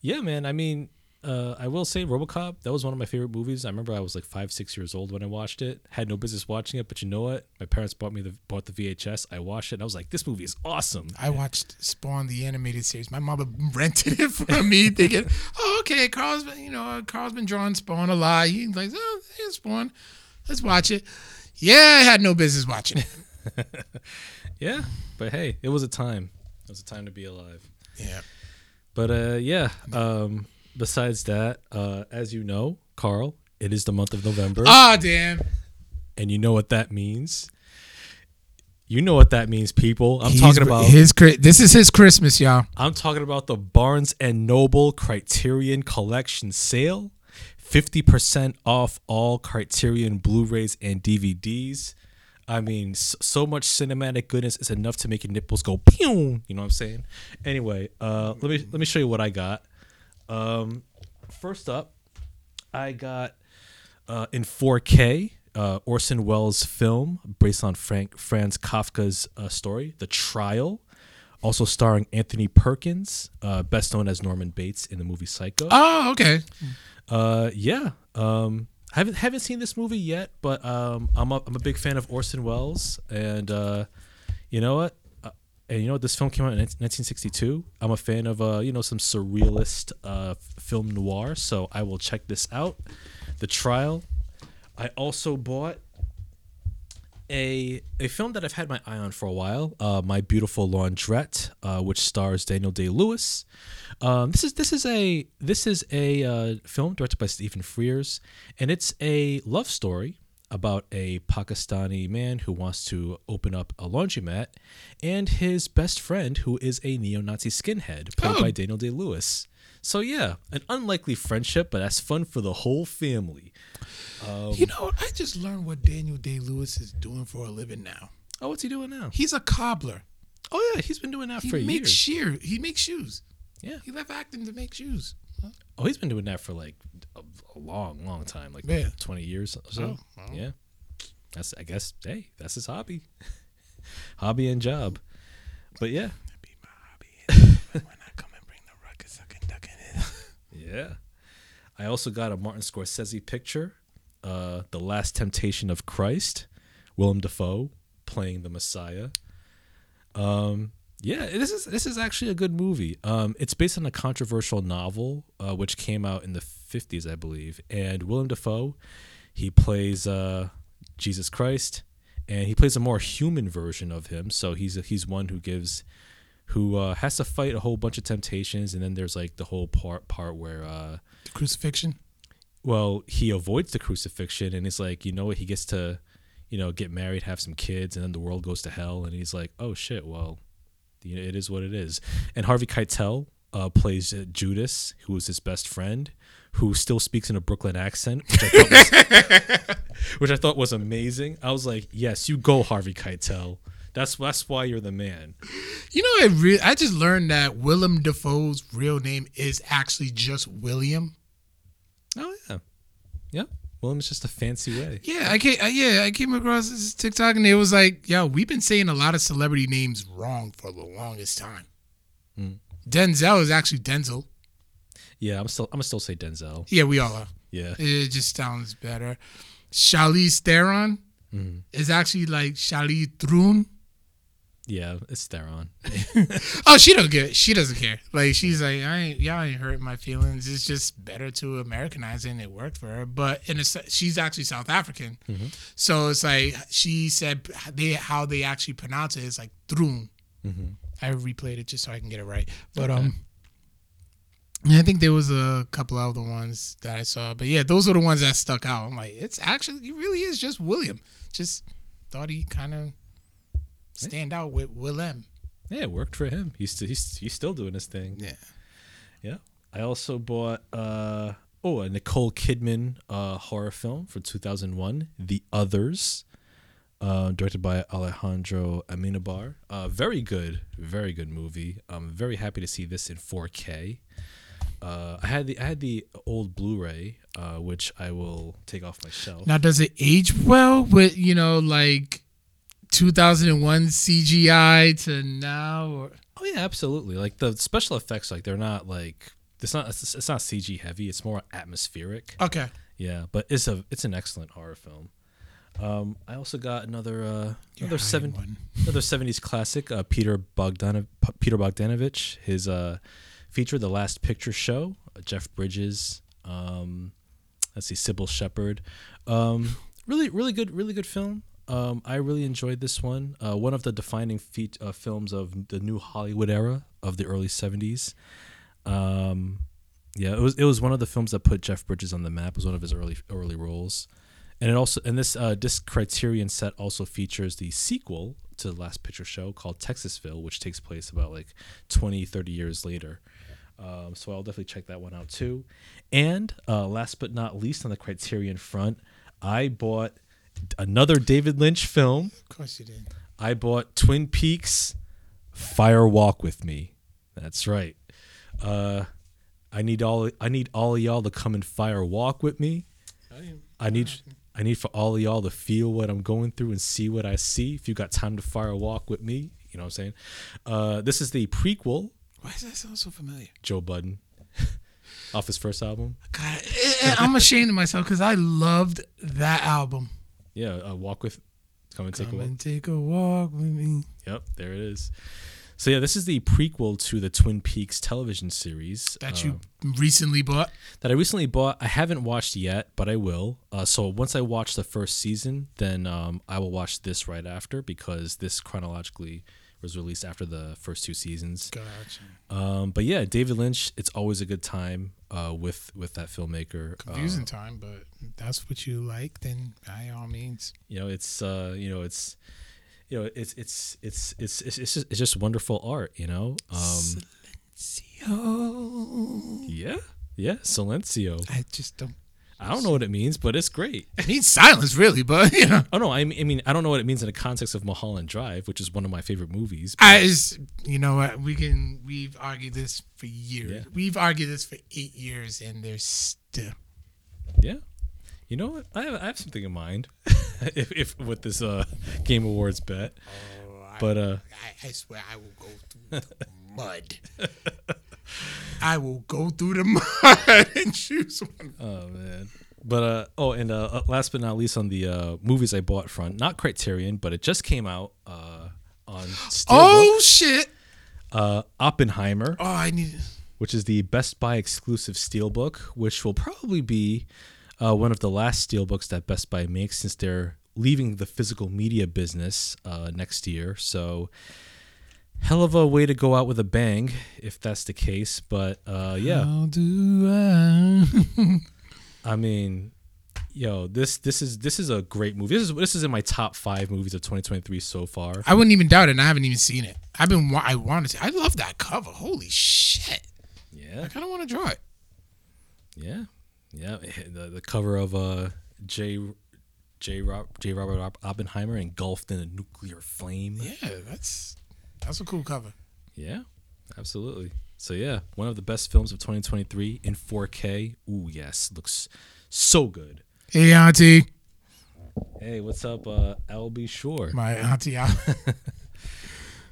yeah, man. I mean, uh, I will say RoboCop. That was one of my favorite movies. I remember I was like five, six years old when I watched it. Had no business watching it, but you know what? My parents bought me the bought the VHS. I watched it. and I was like, this movie is awesome. I watched Spawn the animated series. My mom <laughs> rented it for me, <laughs> thinking, "Oh, okay, Carl's been, you know, Carl's been drawing Spawn a lot. He's like, oh, here's Spawn. Let's watch it." Yeah, I had no business watching it. Yeah, but hey, it was a time. It was a time to be alive. Yeah. But uh, yeah. Um, besides that, uh, as you know, Carl, it is the month of November, Ah, damn. and you know what that means. You know what that means, people. I'm He's- talking about. his. This is his Christmas, y'all. I'm talking about the Barnes and Noble Criterion Collection sale. 50% off all Criterion Blu-rays and DVDs. I mean, so much cinematic goodness is enough to make your nipples go pew. You know what I'm saying? Anyway, uh, let me let me show you what I got. Um, first up, I got uh, in 4K uh, Orson Welles' film based on Frank Franz Kafka's uh, story, The Trial. Also starring Anthony Perkins, uh, best known as Norman Bates in the movie Psycho. Oh, okay. Uh, yeah. Um, I haven't haven't seen this movie yet, but um, I'm a, I'm a big fan of Orson Welles, and uh, you know what? Uh, and you know what? This film came out in 1962. I'm a fan of uh, you know, some surrealist uh, film noir, so I will check this out. The Trial. I also bought a a film that I've had my eye on for a while, uh, My Beautiful Laundrette, uh, which stars Daniel Day Lewis. Um, this is this is a this is a uh, film directed by Stephen Frears, and it's a love story about a Pakistani man who wants to open up a laundromat, and his best friend who is a neo-Nazi skinhead played Oh. by Daniel Day Lewis. So yeah, an unlikely friendship, but that's fun for the whole family. Um, you know, I just learned what Daniel Day Lewis is doing for a living now. Oh, what's he doing now? He's a cobbler. Oh yeah, he's been doing that He for makes years. shear. He makes shoes. Yeah. He left acting to make shoes. Oh, he's been doing that for like a, a long, long time, like Yeah. twenty years or so. Oh. Yeah, that's I guess. Hey, that's his hobby, <laughs> hobby and job. But yeah, That'd be my hobby. when I come and bring the ruckus, I can duck in it. Yeah. I also got a Martin Scorsese picture, uh, "The Last Temptation of Christ," Willem Dafoe playing the Messiah. Um, yeah, this is this is actually a good movie. Um, it's based on a controversial novel uh, which came out in the fifties, I believe. And Willem Dafoe, he plays uh, Jesus Christ, and he plays a more human version of him. So he's he's one who gives, who uh, has to fight a whole bunch of temptations, and then there's like the whole part part where. Uh, The crucifixion. well, he avoids the crucifixion and it's like, you know what, he gets to, you know, get married, have some kids, and then the world goes to hell. And he's like, oh shit, well, you know, it is what it is. And Harvey Keitel uh, plays uh, Judas, who is his best friend, who still speaks in a Brooklyn accent, which I thought was, <laughs> which I thought was amazing. I was like, yes, you go, Harvey Keitel. That's that's why you're the man. You know, I re- I just learned that Willem Dafoe's real name is actually just William. Oh yeah, yeah. Well, it's just a fancy way. Yeah, I came, uh, yeah, I came across this TikTok and it was like, yo, we've been saying a lot of celebrity names wrong for the longest time. Mm. Denzel is actually Denzel. Yeah, I'm still I'm gonna still say Denzel. Yeah, we all are. Yeah. It just sounds better. Charlize Theron Mhm. is actually like Charlize Theron. Yeah, it's Theron. <laughs> Oh, she don't get. She doesn't care. Like she's like, I ain't, y'all ain't hurt my feelings. It's just better to Americanize it, and it worked for her. But in a, she's actually South African, so it's like she said they how they actually pronounce it is like Throon. I replayed it just so I can get it right. But um, I think there was a couple of other ones that I saw. But yeah, those are the ones that stuck out. I'm like, it's actually it really is just William. Just thought he kind of stand out with Willem. Yeah, it worked for him. He's st- he's he's still doing his thing. Yeah. Yeah. I also bought uh oh a Nicole Kidman uh horror film from 2001, The Others, uh, directed by Alejandro Amenábar. Uh, very good, very good movie. I'm very happy to see this in 4K. Uh, I had the I had the old Blu-ray, uh, which I will take off my shelf. Now, does it age well with you know like 2001 CGI to now? Or Oh yeah, absolutely. Like the special effects, like they're not like it's not it's, not CG heavy. It's more atmospheric. okay, Yeah, but it's a it's an excellent horror film. Um, I also got another uh, another seven another seventies classic. Uh, Peter Bogdanov Peter Bogdanovich his uh, feature, The Last Picture Show. Uh, Jeff Bridges. Um, let's see, Cybill Shepherd. Um, really, really good, really good film. Um, I really enjoyed this one. Uh, one of the defining feat, uh, films of the new Hollywood era of the early seventies. Um, yeah, it was it was one of the films that put Jeff Bridges on the map. It was one of his early early roles, and it also and this uh, this Criterion set also features the sequel to the Last Picture Show called Texasville, which takes place about like 20, 30 years later. Um, so I'll definitely check that one out too. And uh, last but not least, on the Criterion front, I bought another David Lynch film. Of course you did. I bought Twin Peaks Fire Walk with Me. That's right. Uh, I need all I need all of y'all to come and fire walk with me. I I need I need for all of y'all to feel what I'm going through and see what I see. If you got time to fire walk with me, you know what I'm saying. Uh, this is the prequel. Why does that sound so familiar? Joe Budden, <laughs> off his first album. God, I'm ashamed of myself because I loved that album. Yeah, uh, walk with. Come and take Come a walk. and take a walk with me. Yep, there it is. So yeah, this is the prequel to the Twin Peaks television series That uh, you recently bought. that I recently bought. I haven't watched yet, but I will. Uh, so once I watch the first season, then um, I will watch this right after because this chronologically was released after the first two seasons. Gotcha. Um, but yeah, David Lynch. It's always a good time uh, with with that filmmaker. Confusing Uh, time, but that's what you like, then by all means. you know, it's uh, you know, it's you know, it's it's it's it's it's it's just, it's just wonderful art. You know. Um, Silencio. yeah, yeah, Silencio. I just don't. I don't know what it means, but it's great. <laughs> It means silence, really, but you know. Oh no, I mean, I mean, I don't know what it means in the context of Mulholland Drive, which is one of my favorite movies. I is you know we can we've argued this for years. Yeah. We've argued this for eight years, and there's still Yeah. You know what? I have, I have something in mind. <laughs> if, if with this uh Game Awards bet, but uh, I, I swear I will go through the <laughs> mud. I will go through the <laughs> mud and choose one. oh man. But uh oh, and uh last but not least on the uh movies I bought front, not Criterion, but it just came out uh on Steelbook, Oh shit! uh Oppenheimer, Oh, I need. which is the Best Buy exclusive steelbook, which will probably be uh, one of the last steelbooks that Best Buy makes since they're leaving the physical media business uh, next year. So, hell of a way to go out with a bang if that's the case. But uh, yeah, How do I? <laughs> I mean, yo, this this is this is a great movie. This is this is in my top five movies of 2023 so far. I wouldn't even doubt it. and I haven't even seen it. I've been. wa- I wanted to. I love that cover. Holy shit! Yeah. I kind of want to draw it. yeah, yeah. The, the cover of uh J. J. Rob, J. Robert Oppenheimer engulfed in a nuclear flame. Yeah, that's that's a cool cover. Yeah, absolutely. So yeah, one of the best films of 2023 in 4K. Ooh, yes, looks so good. Hey, auntie. Hey, what's up, uh, LB Shore? My auntie. <laughs>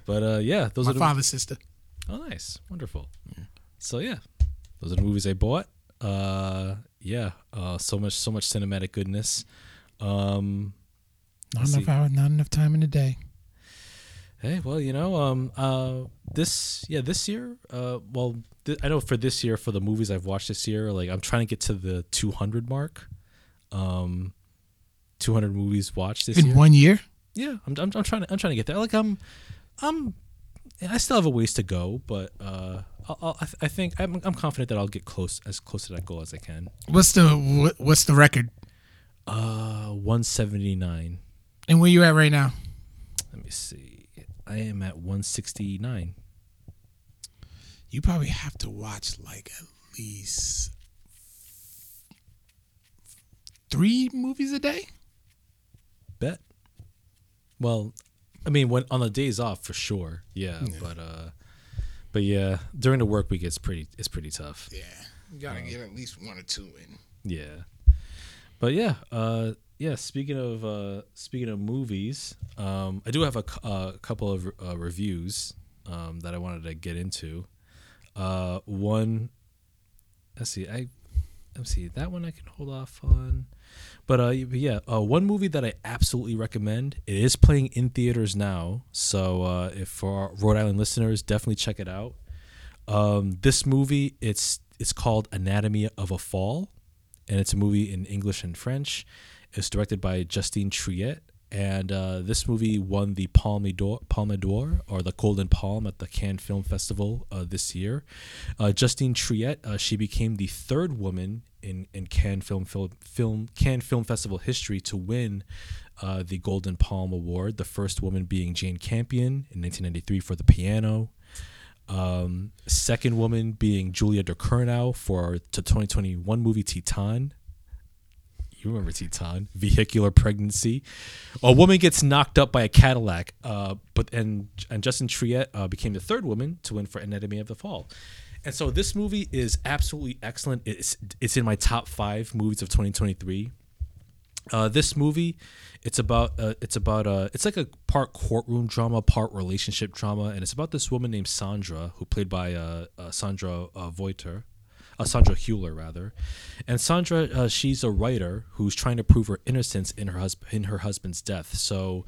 But uh, yeah, those My are the, father's sister. oh nice, wonderful. So yeah, those are the movies I bought. Uh, yeah, uh, so much, so much cinematic goodness. Um, Not enough hour. Not enough time in the day. Hey, well, you know, um, uh, this, yeah, this year, uh, well, th- I know for this year, for the movies I've watched this year, like I'm trying to get to the 200 mark, um, 200 movies watched this In year. one year. Yeah, I'm, I'm, I'm trying to, I'm trying to get there. Like I'm, I'm, I still have a ways to go, but uh, I'll, I'll, I, th- I think I'm, I'm confident that I'll get close, as close to that goal as I can. What's the what, what's the record? Uh, 179. And where you at right now? Let me see. I am at 169. You probably have to watch like at least three movies a day. Bet. Well, I mean, when on the days off for sure, yeah, Yeah. But uh, but yeah, during the work week, it's pretty, it's pretty tough. Yeah, you gotta get at least one or two in. Yeah. But yeah, uh, yeah, speaking of uh, speaking of movies, um, I do have a couple of uh, reviews um, that I wanted to get into. Uh, one, let's see, I let's see that one I can hold off on, but uh, yeah, uh, one movie that I absolutely recommend. It is playing in theaters now, so uh, if for Rhode Island listeners, definitely check it out. Um, this movie, it's it's called Anatomy of a Fall, and it's a movie in English and French. It's directed by Justine Triet, and uh, this movie won the Palme d'Or, Palme d'Or or the Golden Palm at the Cannes Film Festival uh, this year. Uh, Justine Triet, uh, she became the third woman in, in Cannes Film, Film Film Cannes Film Festival history to win uh, the Golden Palm Award. The first woman being Jane Campion in 1993 for The Piano. Um, second woman being Julia de Ducournau for the 2021 movie Titane you remember Titane, vehicular pregnancy. A woman gets knocked up by a Cadillac, uh, but and and Justine Triet uh, became the third woman to win for Anatomy of the Fall. And so this movie is absolutely excellent. It's it's in my top five movies of 2023. Uh, this movie, it's about uh, it's about uh, it's like a part courtroom drama, part relationship drama, and it's about this woman named Sandra, who played by uh, uh, Sandra uh, Voiter, uh, Sandra Hüller rather, and Sandra uh, she's a writer who's trying to prove her innocence in her husband in her husband's death. So,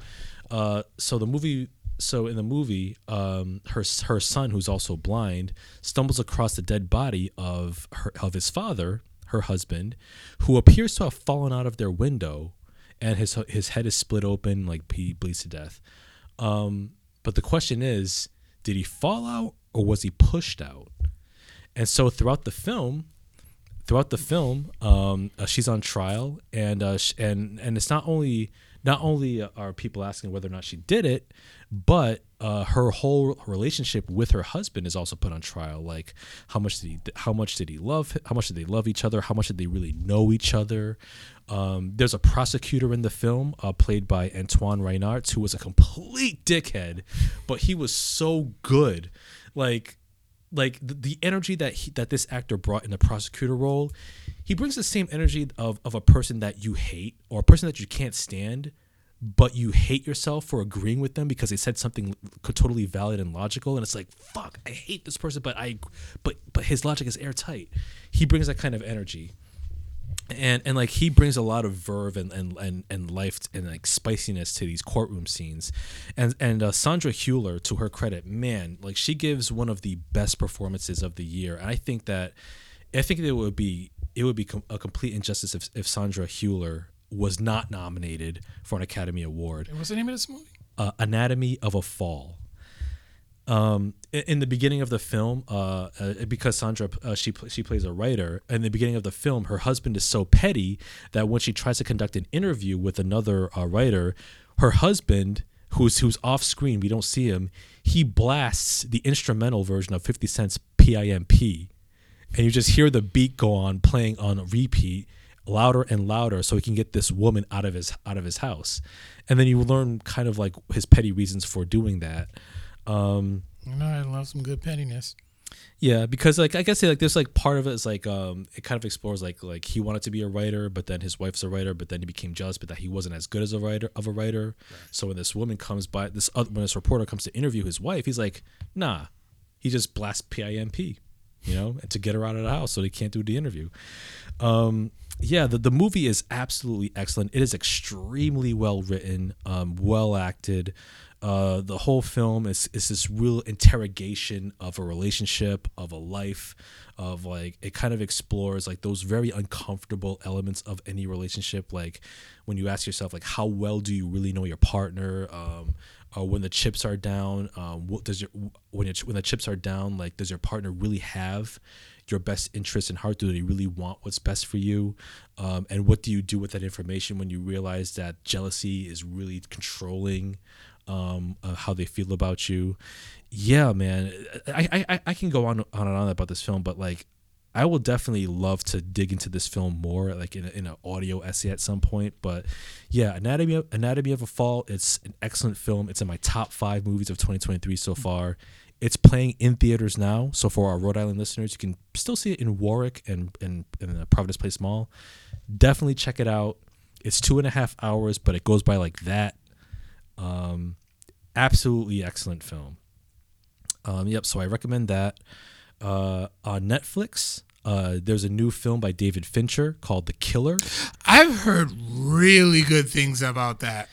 uh, so the movie. So in the movie, um, her her son, who's also blind, stumbles across the dead body of her of his father, her husband, who appears to have fallen out of their window, and his his head is split open, like he bleeds to death. Um, but the question is, did he fall out or was he pushed out? And so throughout the film, throughout the film, um, uh, she's on trial, and uh, sh- and and it's not only not only are people asking whether or not she did it, but uh, her whole relationship with her husband is also put on trial. Like how much did he how much did he love how much did they love each other? How much did they really know each other? Um, there's a prosecutor in the film uh, played by Antoine Reinartz who was a complete dickhead, but he was so good. Like like the, the energy that he, that this actor brought in the prosecutor role, he brings the same energy of, of a person that you hate or a person that you can't stand, but you hate yourself for agreeing with them because they said something totally valid and logical, and it's like fuck, I hate this person, but I, but but his logic is airtight. He brings that kind of energy and and like he brings a lot of verve and and and, and life and like spiciness to these courtroom scenes. And and uh, sandra hüller to her credit man like she gives one of the best performances of the year. And i think that i think it would be it would be com- a complete injustice if, if sandra hüller was not nominated for an academy award. What's the name of this movie? Uh, anatomy of a fall um, in the beginning of the film, uh, uh, because Sandra uh, she she plays a writer. In the beginning of the film, her husband is so petty that when she tries to conduct an interview with another uh, writer, her husband, who's who's off screen, we don't see him, he blasts the instrumental version of Fifty Cent's "PIMP," and you just hear the beat go on playing on repeat louder and louder so he can get this woman out of his out of his house and then you learn kind of like his petty reasons for doing that um, you know, I love some good pettiness. Yeah, because like I guess like there's like part of it is like um it kind of explores like like he wanted to be a writer, but then his wife's a writer, but then he became jealous, but that he wasn't as good as a writer of a writer. Right. So when this woman comes by, this other, when this reporter comes to interview his wife, he's like, nah, he just blasts PIMP, you know, and to get her out of the house so he can't do the interview. Um, yeah, the, the movie is absolutely excellent. It is extremely well written, um, well acted. Uh, the whole film is is this real interrogation of a relationship, of a life, of like it kind of explores like those very uncomfortable elements of any relationship, like when you ask yourself like how well do you really know your partner, um, or when the chips are down, um, what does your when it, when the chips are down, like does your partner really have your best interest in heart? Do they really want what's best for you? Um, and what do you do with that information when you realize that jealousy is really controlling um, uh, how they feel about you. Yeah, man, I, I I can go on on and on about this film, but like I will definitely love to dig into this film more, like in, a, in an audio essay at some point. But yeah, Anatomy of, Anatomy of a Fall. It's an excellent film. It's in my top five movies of 2023 so far. It's playing in theaters now, so for our Rhode Island listeners, you can still see it in Warwick and and, and Providence Place Mall. Definitely check it out it's two and a half hours, but it goes by like that. Um, absolutely excellent film. Um, yep. So I recommend that. Uh, on Netflix, uh, there's a new film by David Fincher called The Killer. I've heard really good things about that.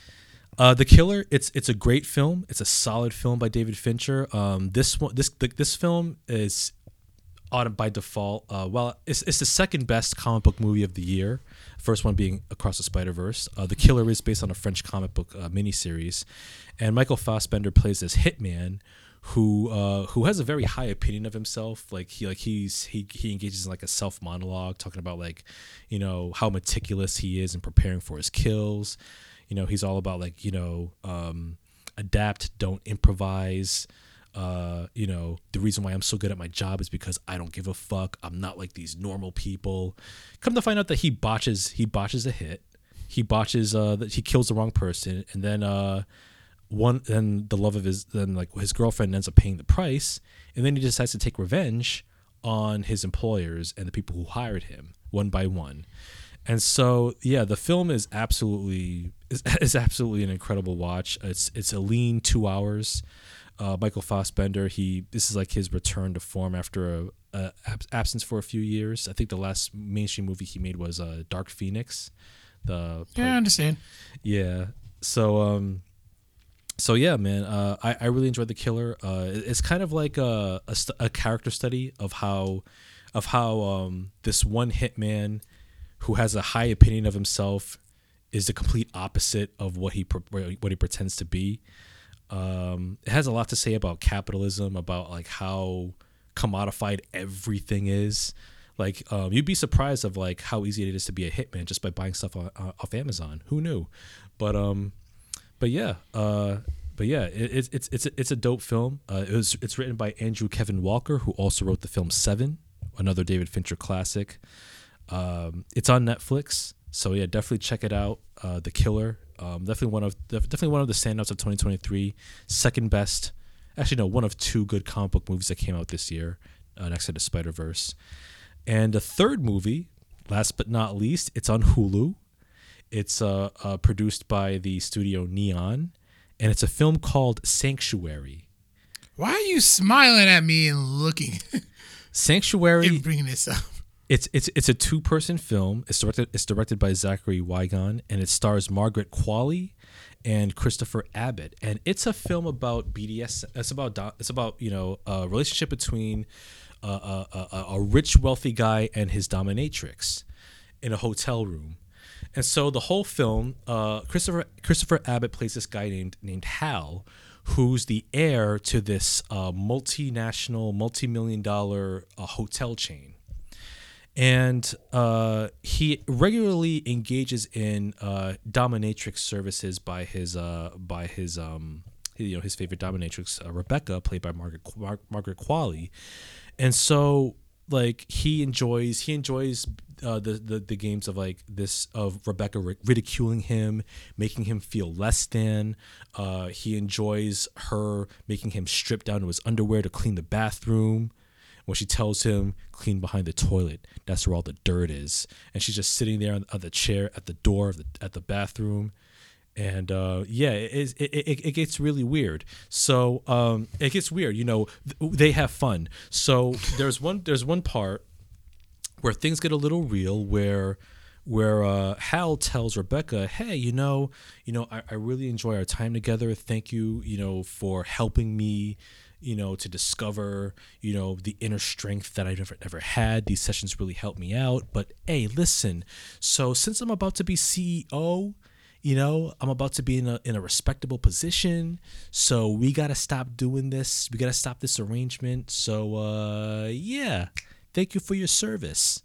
Uh, the Killer. It's it's a great film. It's a solid film by David Fincher. Um, this one, this this film is on by default. Uh, well, it's it's the second best comic book movie of the year. First one being Across the Spider Verse. Uh, the Killer is based on a French comic book uh, miniseries, and Michael Fassbender plays this hitman who uh, who has a very high opinion of himself. Like he like he's he he engages in like a self monologue, talking about like you know how meticulous he is in preparing for his kills. You know, he's all about like you know um, adapt, don't improvise. Uh, you know, the reason why I'm so good at my job is because I don't give a fuck. I'm not like these normal people. Come to find out that he botches he botches a hit. He botches uh that he kills the wrong person and then uh one then the love of his then like his girlfriend ends up paying the price and then he decides to take revenge on his employers and the people who hired him one by one. And so, yeah, the film is absolutely is, <laughs> is absolutely an incredible watch. It's it's a lean two hours. Uh, Michael Fassbender, he this is like his return to form after a, a ab- absence for a few years. I think the last mainstream movie he made was uh, Dark Phoenix. The Yeah, I understand. yeah. So um so yeah, man, uh, I, I really enjoyed the killer. Uh, it's kind of like a, a, st- a character study of how of how um, this one hitman who has a high opinion of himself is the complete opposite of what he what he pretends to be. Um, it has a lot to say about capitalism, about like how commodified everything is. Like um, you'd be surprised of like how easy it is to be a hitman just by buying stuff on, uh, off Amazon. Who knew? But um, but yeah, uh, but yeah, it, it's it's it's a, it's a dope film. Uh, it was it's written by Andrew Kevin Walker, who also wrote the film Seven, another David Fincher classic. Um, it's on Netflix, so yeah, definitely check it out. Uh, the Killer, um, definitely one of def- definitely one of the standouts of 2023. Second best, actually no, one of two good comic book movies that came out this year, uh, next to the Spider Verse. And the third movie, last but not least, it's on Hulu. It's uh, uh, produced by the studio Neon, and it's a film called Sanctuary. Why are you smiling at me and looking <laughs> Sanctuary. and bringing this up? It's it's it's a two person film. It's directed it's directed by Zachary Wigon and it stars Margaret Qualley and Christopher Abbott. And it's a film about BDS. It's about it's about you know a relationship between a, a, a, a rich wealthy guy and his dominatrix in a hotel room. And so the whole film, uh, Christopher Christopher Abbott plays this guy named named Hal, who's the heir to this uh, multinational, multi-million dollar uh, hotel chain and uh, he regularly engages in uh, dominatrix services by his uh, by his um, you know his favorite dominatrix uh, Rebecca, played by Margaret Mar- Margaret Qualley, and so like he enjoys he enjoys uh, the, the the games of like this of Rebecca ridiculing him, making him feel less than. Uh, he enjoys her making him strip down to his underwear to clean the bathroom when she tells him clean behind the toilet. That's where all the dirt is. And she's just sitting there on, on the chair at the door of the at the bathroom. And uh, yeah it, it, it, it gets really weird. So um, it gets weird you know th- they have fun. So there's one there's one part where things get a little real where where uh, Hal tells Rebecca, "Hey, you know, you know, I, I really enjoy our time together. Thank you, you know, for helping me, you know, to discover, you know, the inner strength that I never never had. These sessions really helped me out. But hey, listen, so since I'm about to be CEO." You know, I'm about to be in a in a respectable position, so we gotta stop doing this. We gotta stop this arrangement. So, uh, yeah, thank you for your service.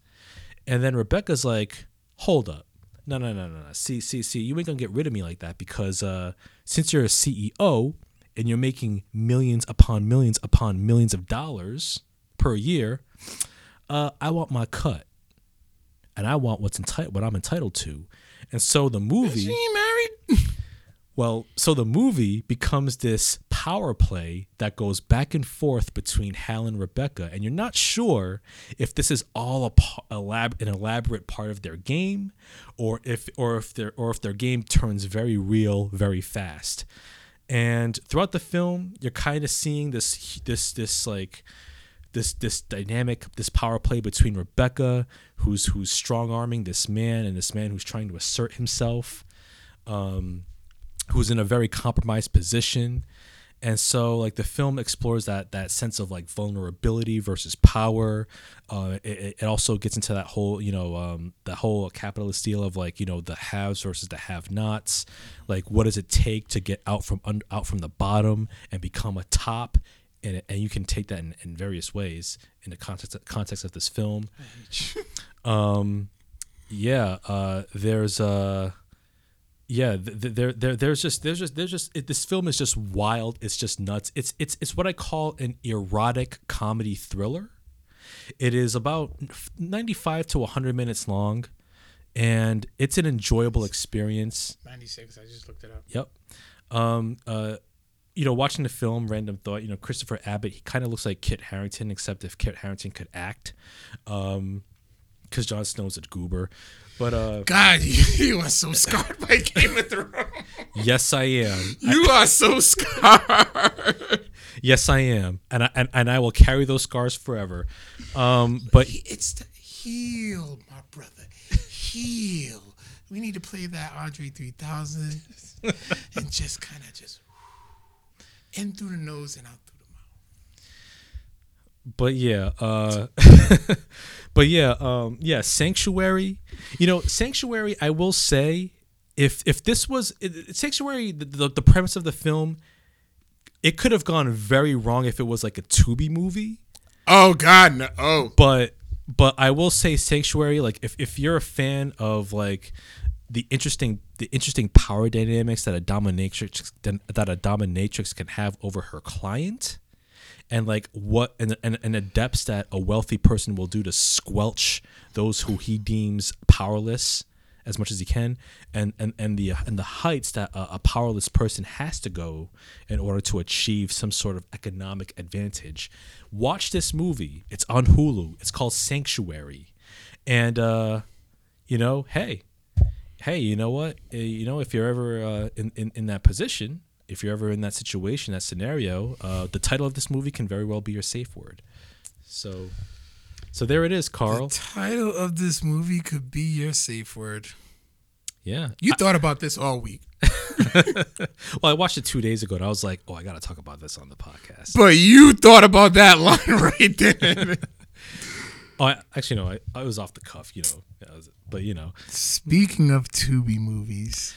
And then Rebecca's like, hold up. No, no, no, no, no. See, see, see, you ain't gonna get rid of me like that because uh, since you're a CEO and you're making millions upon millions upon millions of dollars per year, uh, I want my cut. And I want what's entitled what I'm entitled to. And so the movie She ain't married. <laughs> well, so the movie becomes this power play that goes back and forth between Hal and Rebecca, and you're not sure if this is all a, pa- elab- an elaborate part of their game, or if or if their or if their game turns very real very fast. And throughout the film, you're kind of seeing this this this like this this dynamic, this power play between Rebecca, who's who's strong arming this man, and this man who's trying to assert himself, um, who's in a very compromised position. And so, like the film explores that that sense of like vulnerability versus power. Uh, it, it also gets into that whole, you know, um, the whole capitalist deal of like, you know, the haves versus the have-nots. Like, what does it take to get out from un- out from the bottom and become a top? And, and you can take that in, in various ways in the context context of this film. <laughs> um, yeah, uh, there's uh, yeah, th- th- there, there, there's just, there's just, there's just, it, this film is just wild. It's just nuts. It's, it's, it's what I call an erotic comedy thriller. It is about 95 to 100 minutes long, and it's an enjoyable experience. 96. I just looked it up. Yep. Um, uh, you know, watching the film, random thought. You know, Christopher Abbott. He kind of looks like Kit Harington, except if Kit Harington could act. Um, because Jon Snow's a goober. But uh, God, <laughs> you, are so scarred by Game of Thrones. yes, I am. You are so scarred. Yes, I am, and I and, and I will carry those scars forever. Um, but It's the heal, my brother. Heal. We need to play that Andre 3000 <laughs> and just kind of just in through the nose and out through the mouth. But yeah, uh, <laughs> but yeah, um, yeah, Sanctuary. You know, Sanctuary. I will say, if if this was it, Sanctuary, the, the the premise of the film, it could have gone very wrong if it was like a Tubi movie. Oh God, no! Oh, but but I will say Sanctuary. Like if, if you're a fan of like the interesting the interesting power dynamics that a dominatrix that a dominatrix can have over her client, and like what and, and and the depths that a wealthy person will do to squelch those who he deems powerless as much as he can, and and and the and the heights that a, a powerless person has to go in order to achieve some sort of economic advantage. Watch this movie. It's on Hulu. It's called Sanctuary, and uh, you know, hey, hey, you know what? Uh, You know, if you're ever uh, in, in in that position, if you're ever in that situation, that scenario, uh, the title of this movie can very well be your safe word. So, so there it is, Carl. The title of this movie could be your safe word. Yeah. You thought about this all week, <laughs> Well, I watched it two days ago, and I was like, "Oh, I got to talk about this on the podcast." but you thought about that <laughs> line right there. <laughs> Oh, I, actually, no, I, I was off the cuff, you know. Was- but you know, Speaking of Tubi movies,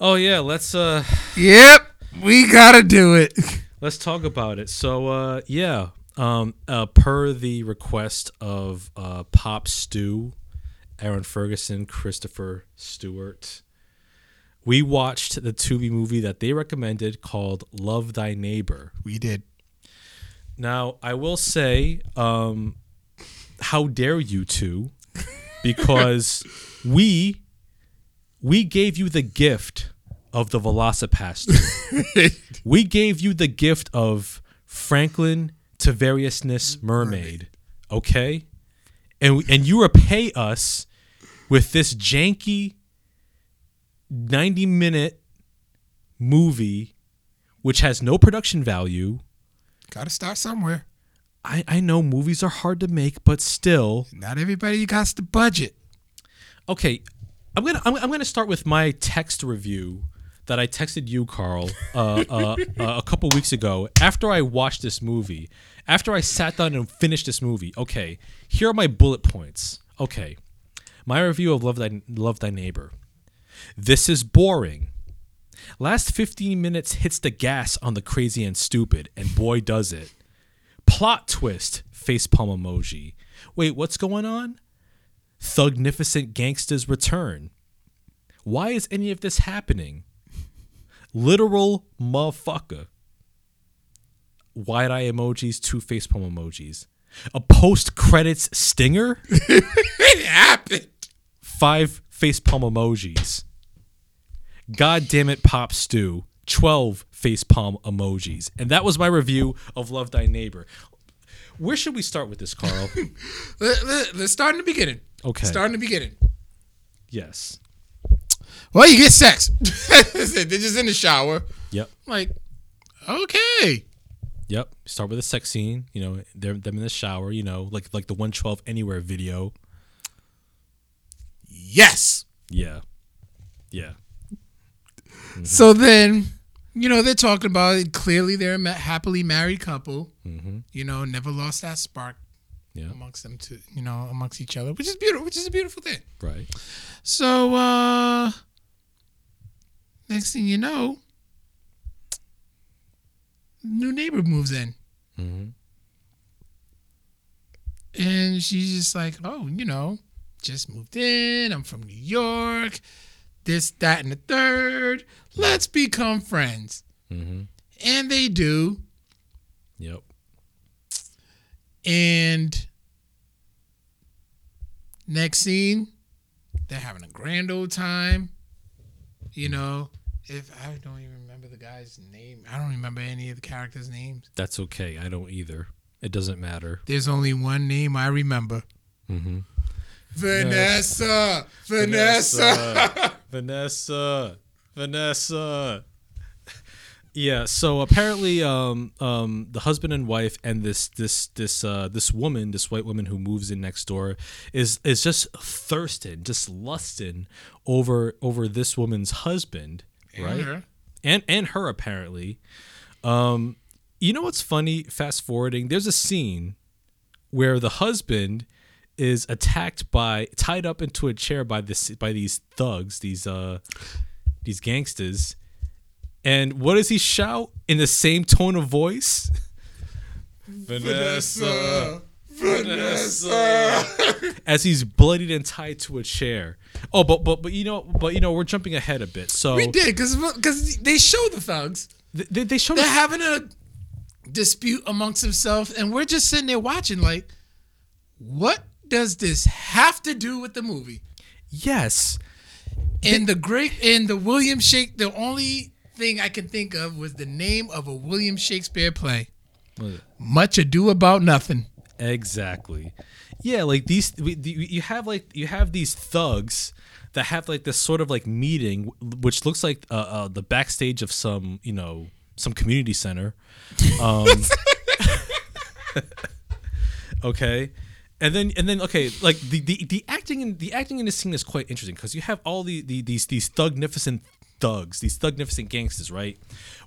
oh yeah, let's uh yep, we gotta do it. let's talk about it. So uh yeah, um uh per the request of uh Pop Stew, Aaron Ferguson, Christopher Stewart, we watched the Tubi movie that they recommended called Love Thy Neighbor. We did. Now, I will say, um, how dare you two? <laughs> Because we we gave you the gift of the Velocipastor. <laughs> we gave you the gift of Franklin to variousness mermaid. Okay? And and you repay us with this janky 90 minute movie which has no production value. Gotta start somewhere. I, I know movies are hard to make, but still, Not everybody got the budget. okay. I'm gonna I'm, I'm gonna start with my text review that I texted you, Carl, uh, uh, uh, a couple weeks ago after I watched this movie. After I sat down and finished this movie, okay, here are my bullet points. Okay, my review of Love Thy Love Thy Neighbor. This is boring. Last 15 minutes hits the gas on the crazy and stupid, and boy does it. Plot twist, facepalm emoji. Wait, what's going on? Thugnificent gangsters return. Why is any of this happening? Literal motherfucker. Wide eye emojis, two facepalm emojis. A post credits stinger, <laughs> It happened. five facepalm emojis. God damn it, Pop Stew. 12 facepalm emojis. And that was my review of Love Thy Neighbor. Where should we start with this, Carl? <laughs> Let, let, let's start in the beginning. Okay. Start in the beginning. yes. Well, you get sex. <laughs> They're just in the shower. Yep. Like, okay. Yep. Start with a sex scene. You know, they're them in the shower. You know, like like the 112 Anywhere video. Yes. Yeah. Yeah. So then, you know, they're talking about it. Clearly, they're a happily married couple. Mm-hmm. You know, never lost that spark Yeah. amongst them, to you know, amongst each other, which is beautiful. Which is a beautiful thing. Right. So, uh, next thing you know, new neighbor moves in. Mm-hmm. And she's just like, oh, you know, just moved in. I'm from New York. This, that, and the third. Let's become friends. Mm-hmm. And they do. Yep. And next scene, they're having a grand old time. You know, if I don't even remember the guy's name, I don't remember any of the characters' names. That's okay. I don't either. It doesn't matter. There's only one name I remember Mm-hmm. Vanessa. Vanessa. Vanessa. <laughs> Vanessa. Yeah, so apparently um um the husband and wife and this this this uh this woman, this white woman who moves in next door is is just thirsting, just lusting over over this woman's husband, right? her. And and her apparently. Um you know what's funny fast forwarding there's a scene where the husband is attacked by tied up into a chair by this by these thugs these uh these gangsters and what does he shout in the same tone of voice Vanessa. Vanessa. as he's bloodied and tied to a chair oh but but but you know but you know we're jumping ahead a bit so We did because because they show the thugs. they, they showed They're us having a dispute amongst themselves, and we're just sitting there watching. Like, what does this have to do with the movie? yes And the great in the William Shake, the only thing I can think of was the name of a William Shakespeare play. Much Ado About Nothing. Exactly. Yeah, like these we, you have like you have these thugs that have like this sort of like meeting which looks like uh, uh the backstage of some, you know, some community center. Um <laughs> Okay. And then and then okay, like the the, the acting in the acting in this scene is quite interesting because you have all the, the these these thugnificent thugs, these thugnificent gangsters, right?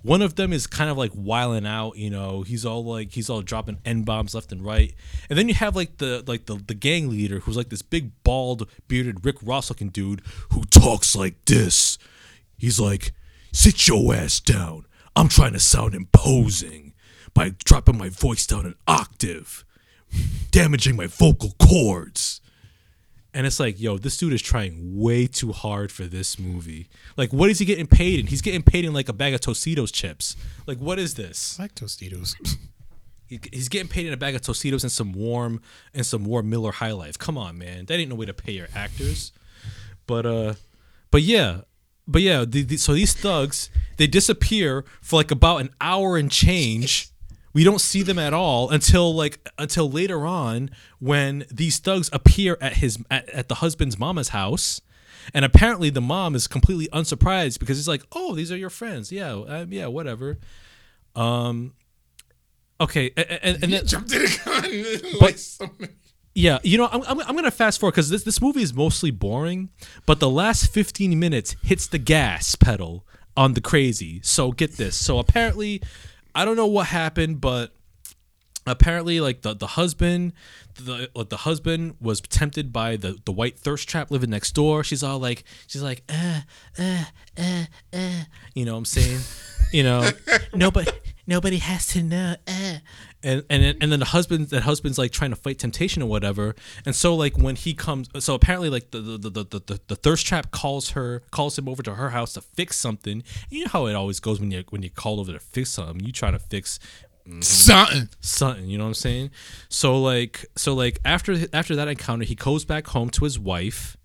One of them is kind of like wiling out, you know, he's all like he's all dropping N bombs left and right. And then you have like the like the, the gang leader who's like this big bald bearded Rick Ross looking dude who talks like this. He's like, sit your ass down. I'm trying to sound imposing by dropping my voice down an octave damaging my vocal cords. And it's like, yo, this dude is trying way too hard for this movie. Like, what is he getting paid in? He's getting paid in like a bag of Tostitos chips. Like, what is this? I like Tostitos. He- He's getting paid in a bag of Tostitos and some warm and some warm Miller High Life. Come on, man, that ain't no way to pay your actors. But uh, but yeah, but yeah. The, the, so these thugs they disappear for like about an hour and change. We don't see them at all until like until later on when these thugs appear at his at, at the husband's mama's house. And apparently the mom is completely unsurprised because he's like, "Oh, these are your friends. Yeah, uh, yeah, whatever." Um okay, and, and then <laughs> Jumped in a gun. But- like so many- yeah, you know, I'm, I'm, I'm gonna fast forward because this this movie is mostly boring, but the last 15 minutes hits the gas pedal on the crazy. So get this. So apparently, I don't know what happened, but apparently, like the the husband, the like the husband was tempted by the the white thirst trap living next door. She's all like, she's like, uh, uh, uh, uh. You know what I'm saying? You know, <laughs> nobody nobody has to know. Uh. And and then- and then the husband that husband's like trying to fight temptation or whatever. And so like when he comes, so apparently like the the, the, the, the, the thirst trap calls her calls him over to her house to fix something. You know how it always goes when you when you call over to fix something. You try to fix Something. something you know what i'm saying so like so like after after that encounter he goes back home to his wife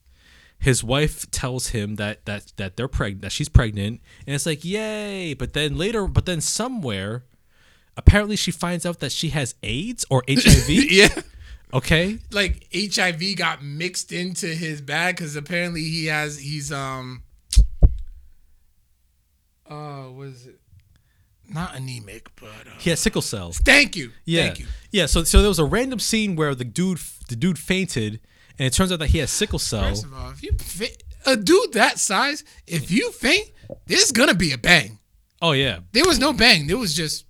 his wife tells him that that that they're pregnant, that she's pregnant, and it's like yay. But then later, but then somewhere, apparently she finds out that she has AIDS or <laughs> HIV. yeah. Okay. Like HIV got mixed into his bag because apparently he has he's um uh what is it? Not anemic, but uh, He has sickle cell. thank you. Yeah. Thank you. Yeah. So so there was a random scene where the dude the dude fainted, and it turns out that he has sickle cell. First of all, if you fa- a dude that size, if you faint, there's gonna be a bang. Oh yeah. There was no bang. There was just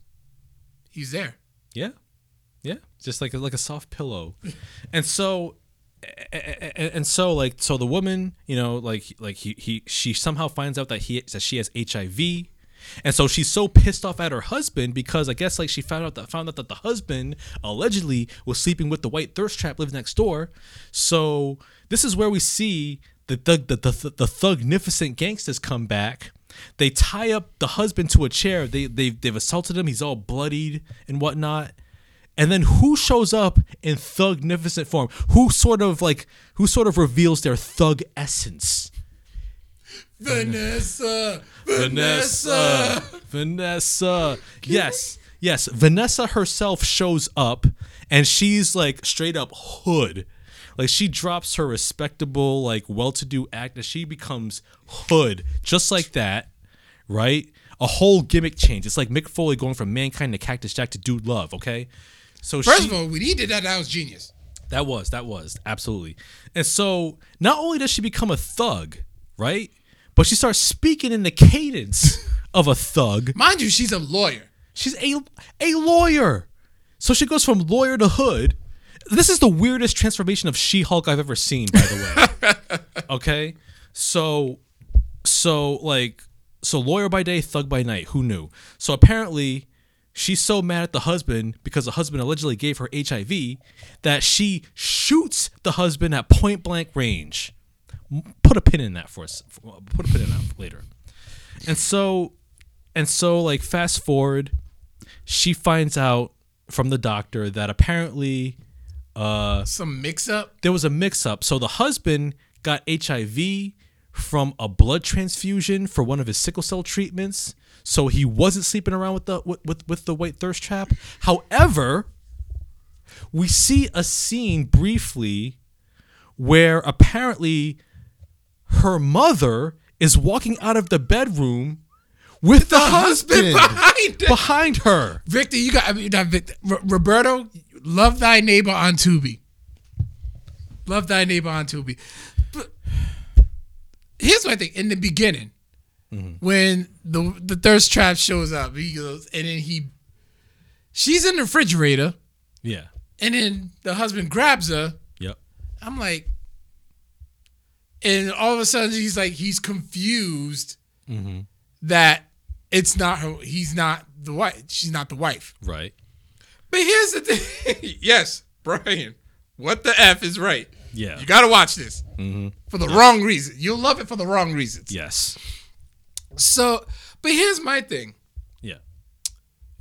he's there. Yeah, yeah, just like a, like a soft pillow, <laughs> and so, and, so like so the woman, you know, like like he, he she somehow finds out that he that she has HIV, and so she's so pissed off at her husband because I guess like she found out that found out that the husband allegedly was sleeping with the white thirst trap living next door, so this is where we see the thug the the, the thugnificent gangsters come back. They tie up the husband to a chair. They they they've assaulted him. He's all bloodied and whatnot. And then who shows up in thugnificent form? Who sort of like who sort of reveals their thug essence? Vanessa, Vanessa. Vanessa. Yes. Yes. Vanessa herself shows up and she's like straight up hood. Like she drops her respectable, like well-to-do act and she becomes hood, just like that, right? A whole gimmick change. It's like Mick Foley going from mankind to Cactus Jack to Dude Love. Okay, so First she, of all, when he did that, that was genius. that was that was absolutely. And so not only does she become a thug, right, but she starts speaking in the cadence <laughs> of a thug. Mind you, she's a lawyer. She's a a lawyer. So she goes from lawyer to hood. This is the weirdest transformation of She-Hulk I've ever seen, by the way. <laughs> okay? So so like so lawyer by day, thug by night. Who knew? So apparently she's so mad at the husband because the husband allegedly gave her HIV that she shoots the husband at point blank range. Put a pin in that for us. Put a pin in that later. And so and so like fast forward she finds out from the doctor that apparently uh Some mix up. there was a mix up. So the husband got HIV from a blood transfusion for one of his sickle cell treatments. So he wasn't sleeping around with the with, with, with the white thirst trap. However, we see a scene briefly where apparently her mother is walking out of the bedroom with the, husband, <laughs> behind her. behind her. Victor, you got I mean, not Victor, R- Roberto. Love thy neighbor on Tubi. Love thy neighbor on Tubi. But here's my thing. In the beginning, mm-hmm. when the the thirst trap shows up, he goes, and then he, she's in the refrigerator, Yeah. and then the husband grabs her. Yep. I'm like, and all of a sudden he's like, he's confused mm-hmm. that it's not her. He's not the wife. She's not the wife. Right. But here's the thing. <laughs> yes, Brian, what the f is right. Yeah. You got to watch this for the wrong reason. You'll love it for the wrong reasons. Yes. So, but here's my thing. Yeah.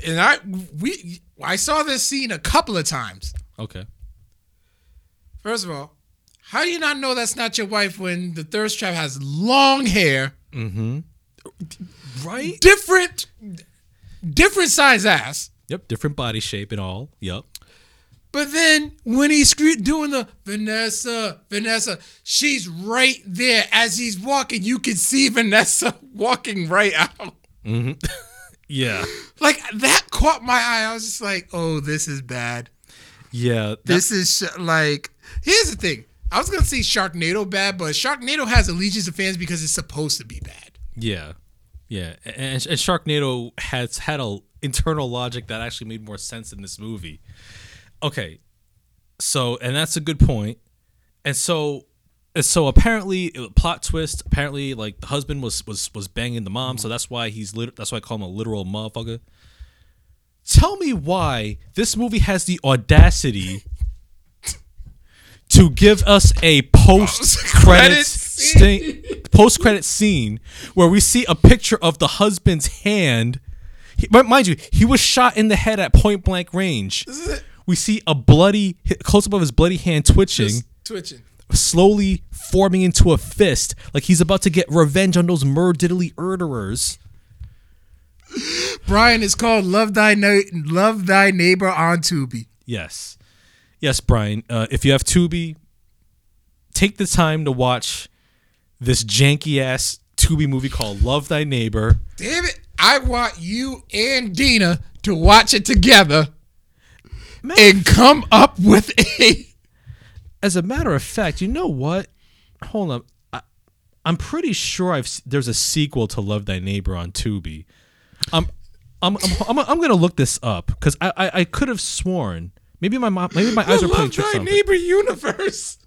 And I we I saw this scene a couple of times. Okay. First of all, how do you not know that's not your wife when the thirst trap has long hair, Mm-hmm. Right? different different size ass, Yep. Different body shape and all. Yep. but then when he's doing the Vanessa, Vanessa, she's right there as he's walking. You can see Vanessa <laughs> walking right out. Mm-hmm. <laughs> Yeah. Like that caught my eye. I was just like, "Oh, this is bad. Yeah. This is sh- like." Here's the thing. I was gonna say Sharknado bad, but Sharknado has allegiance of fans because it's supposed to be bad. yeah. Yeah. And, and Sharknado has had a internal logic that actually made more sense in this movie. Okay. So, and that's a good point. And so, and so apparently, it- plot twist. Apparently, like the husband was was was banging the mom, so that's why he's lit- that's why I call him a literal motherfucker. Tell me why this movie has the audacity to give us a post Credit credit scene, post credit scene where we see a picture of the husband's hand. He, but mind you, he was shot in the head at point blank range. This is it. We see a bloody close up of his bloody hand twitting, Just twitching. slowly forming into a fist, like he's about to get revenge on those murdiddly murderers. Brian is called "Love Thy Na- Love Thy Neighbor" on Tubi. Yes, yes, Brian. Uh, if you have Tubi, take the time to watch this janky ass Tubi movie called Love Thy Neighbor. Damn it! I want you and Dina to watch it together Man. and come up with a. As a matter of fact, you know what? Hold on. I, I'm pretty sure I've there's a sequel to Love Thy Neighbor on Tubi. I'm I'm I'm, I'm, I'm gonna look this up because I, I I could have sworn maybe my mom maybe my eyes are playing Love tricks Thy on me. Neighbor universe.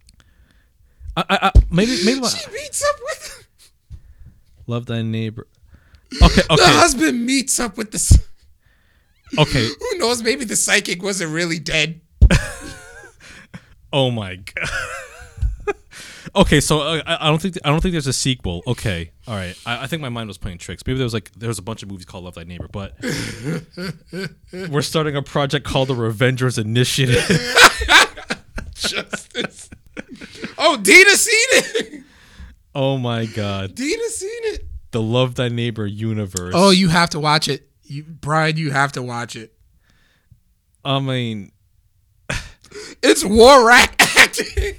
I, I, I, maybe maybe my, She meets up with Love Thy Neighbor. Okay the husband meets up with the. okay. <laughs> Who knows? Maybe the psychic wasn't really dead. <laughs> Oh my god. <laughs> okay, so uh, I, I don't think I don't think there's a sequel. Okay, all right. I, I think my mind was playing tricks. Maybe there was like there was a bunch of movies called Love Thy Neighbor, but we're starting a project called the Revengers Initiative. Justice. oh, Dina seen it. oh my god, Dina seen it. The Love Thy Neighbor universe. Oh, you have to watch it, you, Brian. You have to watch it. I mean, It's war rack acting.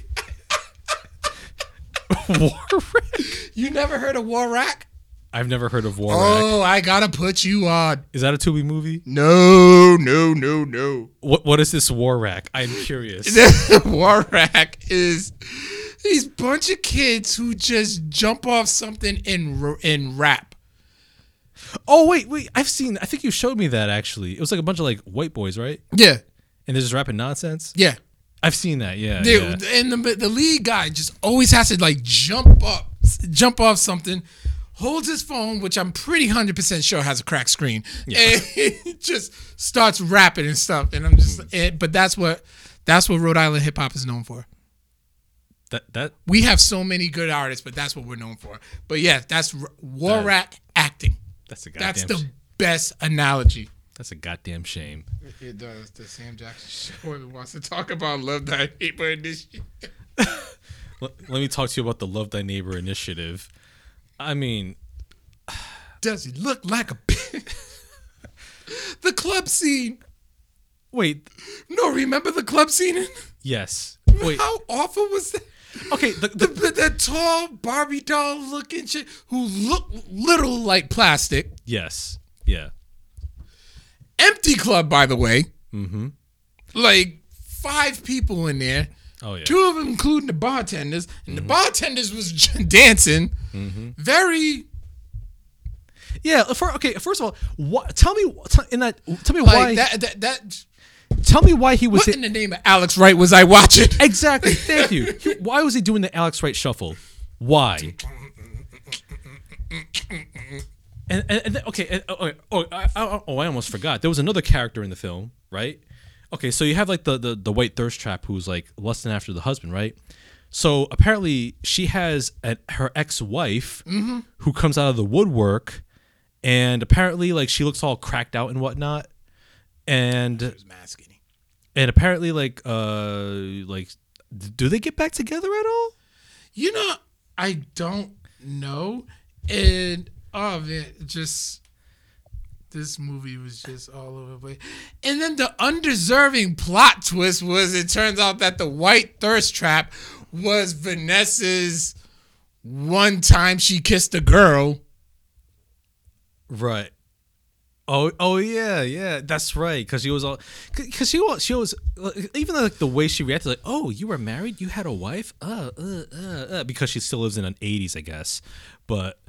<laughs> Warrack. You never heard of war rack? I've never heard of Warrack. Oh, I gotta put you on. Is that a Tubi movie? No, no, no, no. What What is this Warrack? I'm curious. <laughs> war rack is these bunch of kids who just jump off something in r- in rap. oh wait, wait. I've seen. I think you showed me that actually. It was like a bunch of like white boys, right? Yeah, And they're just rapping nonsense. yeah. I've seen that. Yeah. Dude, yeah. and the the lead guy just always has to like jump up, jump off something, holds his phone, which I'm pretty hundred percent sure has a cracked screen, and <laughs> he just starts rapping and stuff. And I'm just, hmm. and, but that's what that's what Rhode Island hip hop is known for. That that We have so many good artists, but that's what we're known for. But yeah, that's r- war rack acting. that's a goddamn. That's the best analogy. that's a goddamn shame. It does. The Sam Jackson show wants to talk about love that hate, but this shit. Let, let me talk to you about the Love Thy Neighbor initiative. I mean, <sighs> Does he look like a pig? <laughs> the club scene. wait. No, remember the club scene? Yes. <laughs> Wait. How awful was that? Okay. The, The, the, the, tall Barbie doll looking shit who looked little like plastic. yes. Yeah. Empty club, by the way. Mm-hmm. Like five people in there. Oh yeah. Two of them, including the bartenders, and the bartenders was <laughs> dancing. Mm-hmm. Very Yeah. For, okay. First of all, what? Tell me. T- in that. Tell me like why. that. That. that tell me why he was. what in the name of Alex Wright was I watching? <laughs> exactly. Thank you. He- why was he doing the Alex Wright shuffle? Why? And, and, and then- okay, and, oh, oh, I, oh, I almost forgot. There was another character in the film, right? Okay, so you have like the the, the white thirst trap who's like lusting after the husband, right? So apparently she has an, her ex wife mm-hmm. who comes out of the woodwork, and apparently like she looks all cracked out and whatnot, and mad skinny. and apparently like uh like do they get back together at all? You know, I don't know. And oh man, just this movie was just all over the place. And then the undeserving plot twist was it turns out that the white thirst trap was Vanessa's one time she kissed a girl. Right. Oh, oh yeah, yeah, that's right. Because she was all, because she was, she was, even like the way she reacted, like, "Oh, you were married, you had a wife, uh, uh, uh, uh," because she still lives in an '80s, I guess. But,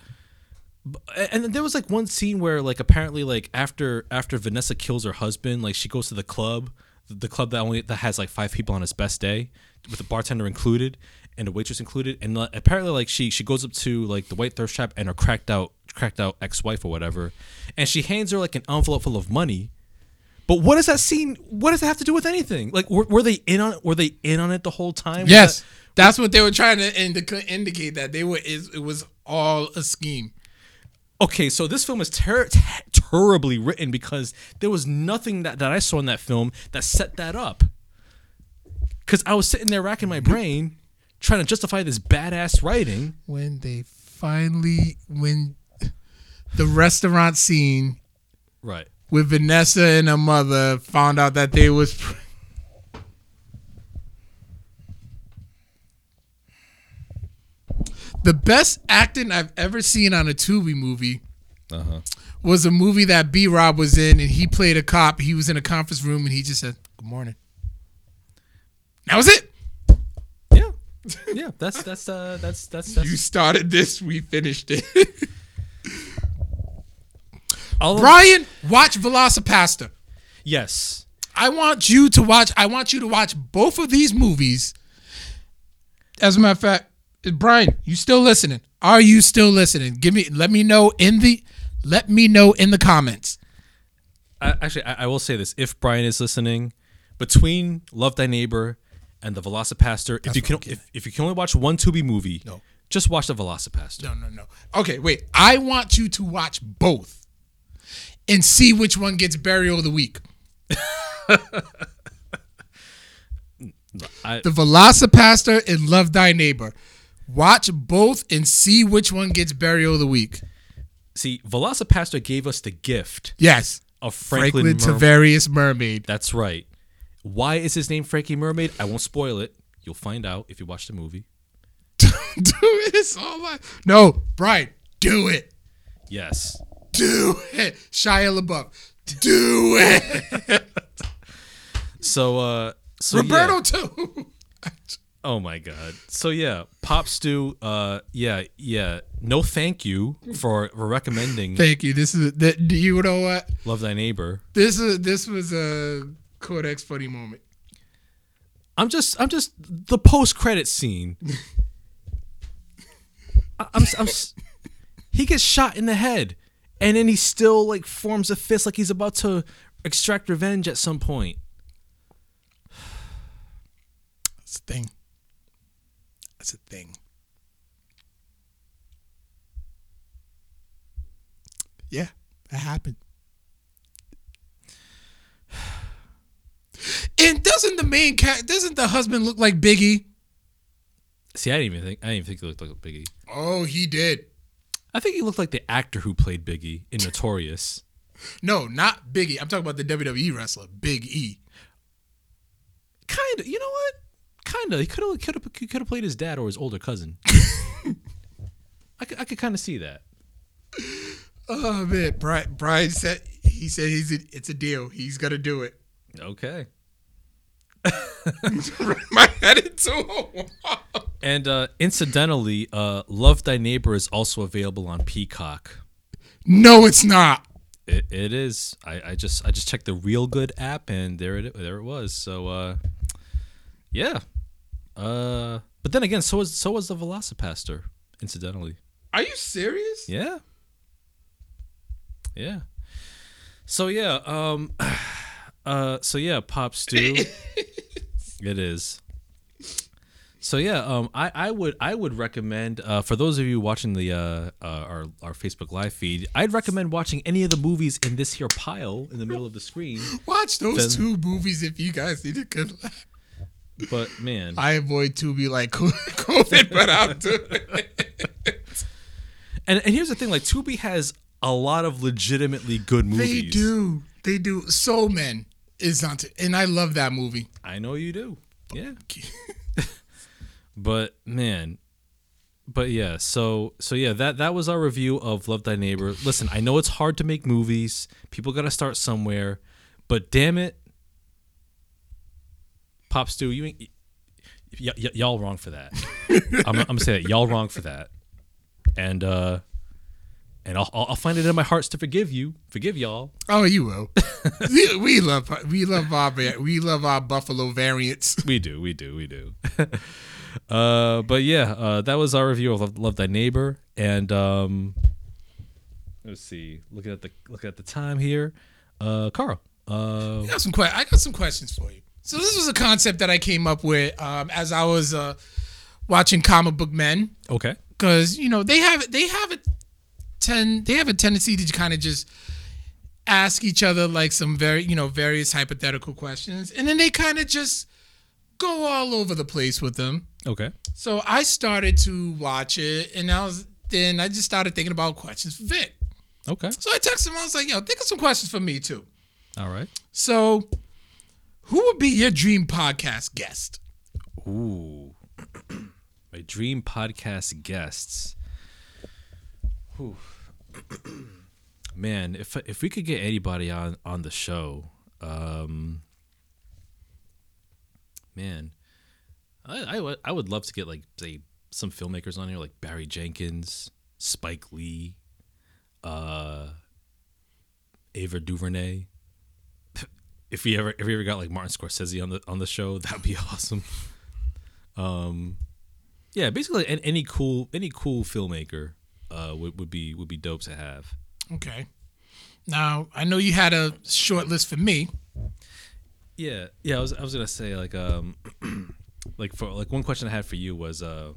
but- and there was like one scene where, like, apparently, like after after Vanessa kills her husband, like she goes to the club, the club that only that has like five people on its best day, with the bartender included and a waitress included, and apparently, like she she goes up to like the white thirst trap and her cracked out cracked out ex-wife or whatever and she hands her like an envelope full of money but what does that scene what does that have to do with anything like were, were they in on it were they in on it the whole time Was Yes, that- that's what they were trying to indica- indicate that they were. Is it was all a scheme. okay so this film is ter- ter- terribly written because there was nothing that, that i saw in that film that set that up because i was sitting there racking my brain trying to justify this badass writing. when they finally when the restaurant scene Right. with Vanessa and her mother found out that they was pr- the best acting I've ever seen on a Tubi movie Uh huh. was a movie that B Rob was in and he played a cop. He was in a conference room and he just said, Good morning. That was it. Yeah. Yeah. That's that's uh that's that's that's You started this, we finished it. <laughs> all of- Brian, watch Velocipastor. Yes. I want you to watch. I want you to watch both of these movies. As a matter of fact, Brian, you still listening? Are you still listening? Give me. Let me know in the. Let me know in the comments. I, actually, I, I will say this: if Brian is listening, between Love Thy Neighbor and the Velocipastor, if you can, if, if you can only watch one Tubi movie, No. just watch the Velocipastor. No, no, no. Okay, wait. I want you to watch both, and see which one gets burial of the week. I, The Velocipastor and Love Thy Neighbor. Watch both and see which one gets burial of the week. see, Velocipastor gave us the gift Yes, of Franklin. Franklin Mer- Tavarius Mermaid. That's right. Why is his name Frankie Mermaid? I won't spoil it. You'll find out if you watch the movie. <laughs> do it. It's all my no, Brian. Do it. Yes. Do it. Shia LaBeouf. Do it. So, uh, so Roberto yeah. too. <laughs> Oh my god. So yeah, Pop Stew. Uh, yeah, yeah. No, thank you for, for recommending Thank you. This is that. Do you know what? Love Thy Neighbor. This is this was a Codex funny moment. I'm just, I'm just the post credit scene. <laughs> I, I'm, I'm, s- he gets shot in the head, and then he still like forms a fist like he's about to extract revenge at some point. That's a thing. That's a thing. Yeah, that happened. And doesn't the main cat doesn't the husband look like Biggie? See, I didn't even think, I didn't even think he looked like Biggie. Oh, he did. I think he looked like the actor who played Biggie in Notorious. No, not Biggie. I'm talking about the WWE wrestler, Big E. Kind of, you know what? Kind of. He could have, could have, could have played his dad or his older cousin. <laughs> I could, I could kind of see that. Oh man, Brian, Brian said he said he's a, it's a deal. He's gonna do it. Okay. <laughs> My head into a wall. And uh, incidentally, uh, Love Thy Neighbor is also available on Peacock. No, it's not. It, it is. I, I just I just checked the Reelgood app and there it there it was. So uh, yeah. Uh, but then again, so was so was the Velocipastor. Incidentally, Are you serious? yeah, yeah. So yeah, um, <sighs> uh, so yeah, Pop Stew. <laughs> it is. So yeah, um, I, I would I would recommend uh, for those of you watching the uh, uh, our our Facebook live feed, I'd recommend watching any of the movies in this here pile in the middle of the screen. Watch those Then- two movies if you guys need a good laugh. But man, I avoid Tubi like <laughs> COVID, but I'll do it. and and here's the thing: like Tubi has a lot of legitimately good movies. They do. They do. Soul Men is on, t- and I love that movie. I know you do. Yeah. <laughs> but man, but yeah. So so yeah. That that was our review of Love Thy Neighbor. Listen, I know it's hard to make movies. People got to start somewhere. But damn it, Pop Stew, you ain't. Y- y- y'all wrong for that. I'm, I'm gonna say that y'all wrong for that, and uh, and I'll, I'll find it in my hearts to forgive you, forgive y'all. Oh, you will. <laughs> we, love we love our we love our Buffalo variants. we do, we do, we do. <laughs> uh, but yeah, uh, that was our review of Love, Love Thy Neighbor, and um, let's see, looking at the looking at the time here, uh, Carl, uh, I got some que- I got some questions for you. So this was a concept that I came up with um, as I was uh, watching Comic Book Men okay, because you know they have they have a ten they have a tendency to kind of just ask each other like some very you know various hypothetical questions and then they kind of just go all over the place with them Okay. So I started to watch it, and I was then I just started thinking about questions for Vic. Okay. So I texted him. I was like, "Yo, think of some questions for me too." All right. So, who would be your dream podcast guest? Ooh. <clears throat> My dream podcast guests. <clears throat> Man, if if we could get anybody on on the show, um, man, I I would I would love to get like say some filmmakers on here like Barry Jenkins, Spike Lee, uh, Ava DuVernay. <laughs> If we ever if we ever got like Martin Scorsese on the on the show, <laughs> that'd be awesome. Um, yeah, basically an- any cool any cool filmmaker uh would, would be would be dope to have. Okay. Now I know you had a short list for me. Yeah, yeah. I was I was gonna say like um <clears throat> like for like one question I had for you was uh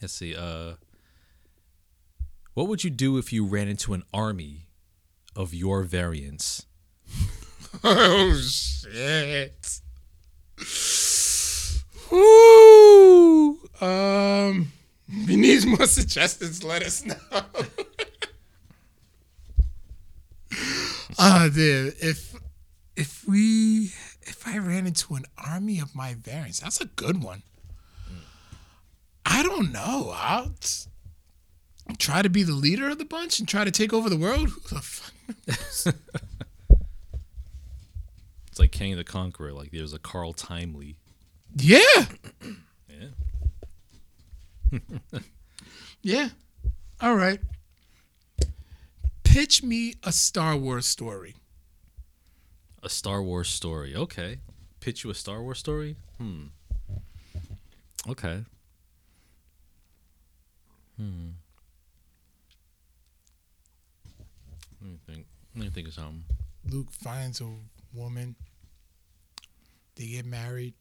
let's see uh what would you do if you ran into an army of your variants? <laughs> Oh shit. Ooh. Um. If you need more <laughs> suggestions, let us know. Ah, dude. If if we if I ran into an army of my variants, that's a good one. I don't know. I'll t- try to be the leader of the bunch and try to take over the world. Who the fuck? <laughs> It's like Kang of the Conqueror. Like there's a Carl Timely. yeah. Yeah. <laughs> Yeah. All right. Pitch me a Star Wars story. A Star Wars story. Okay. Pitch you a Star Wars story? Hmm. Okay. Hmm. Let me think. Let me think of something. Luke finds a woman. They get married.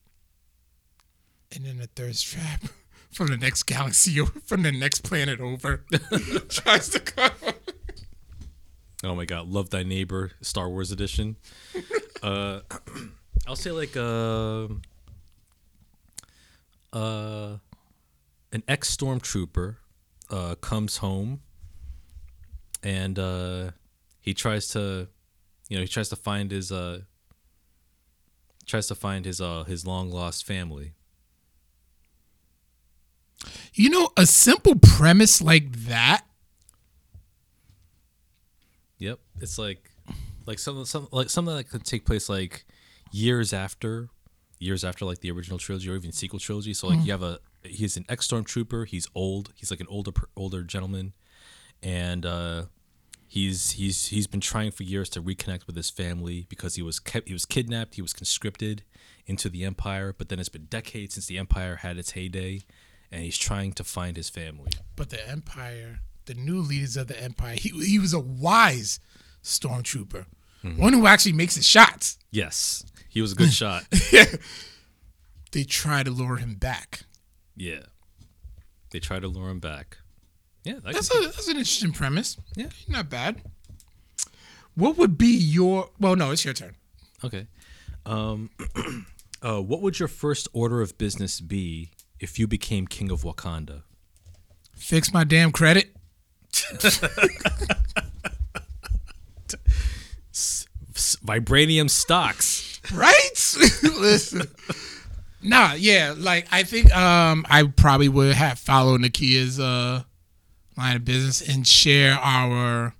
And then a thirst trap <laughs> from the next galaxy, <laughs> from the next planet over, <laughs> tries to come. <laughs> Oh my god, Love Thy Neighbor, Star Wars edition. uh <clears throat> I'll say like uh uh an ex stormtrooper uh comes home and uh he tries to you know, he tries to find his uh tries to find his uh his long lost family. You know, a simple premise like that. Yep. It's like like something some like something that could take place like years after years after like the original trilogy or even sequel trilogy. So like you have a he's an ex stormtrooper, he's old, he's like an older older gentleman and uh he's he's he's been trying for years to reconnect with his family because he was kept he was kidnapped, he was conscripted into the empire, but then it's been decades since the empire had its heyday and he's trying to find his family. But the Empire, the new leaders of the Empire, he, he was a wise stormtrooper. One who actually makes his shots. Yes. He was a good <laughs> shot. <laughs> They try to lure him back. Yeah. They try to lure him back. Yeah, that That's a that's an interesting premise. Yeah. Not bad. What would be your well no, it's your turn. okay. Um, <clears throat> uh, what would your first order of business be if you became king of Wakanda? Fix my damn credit. S- vibranium stocks. Right? <laughs> Listen. Nah, yeah, like I think um I probably would have followed Nakia's uh line of business and share our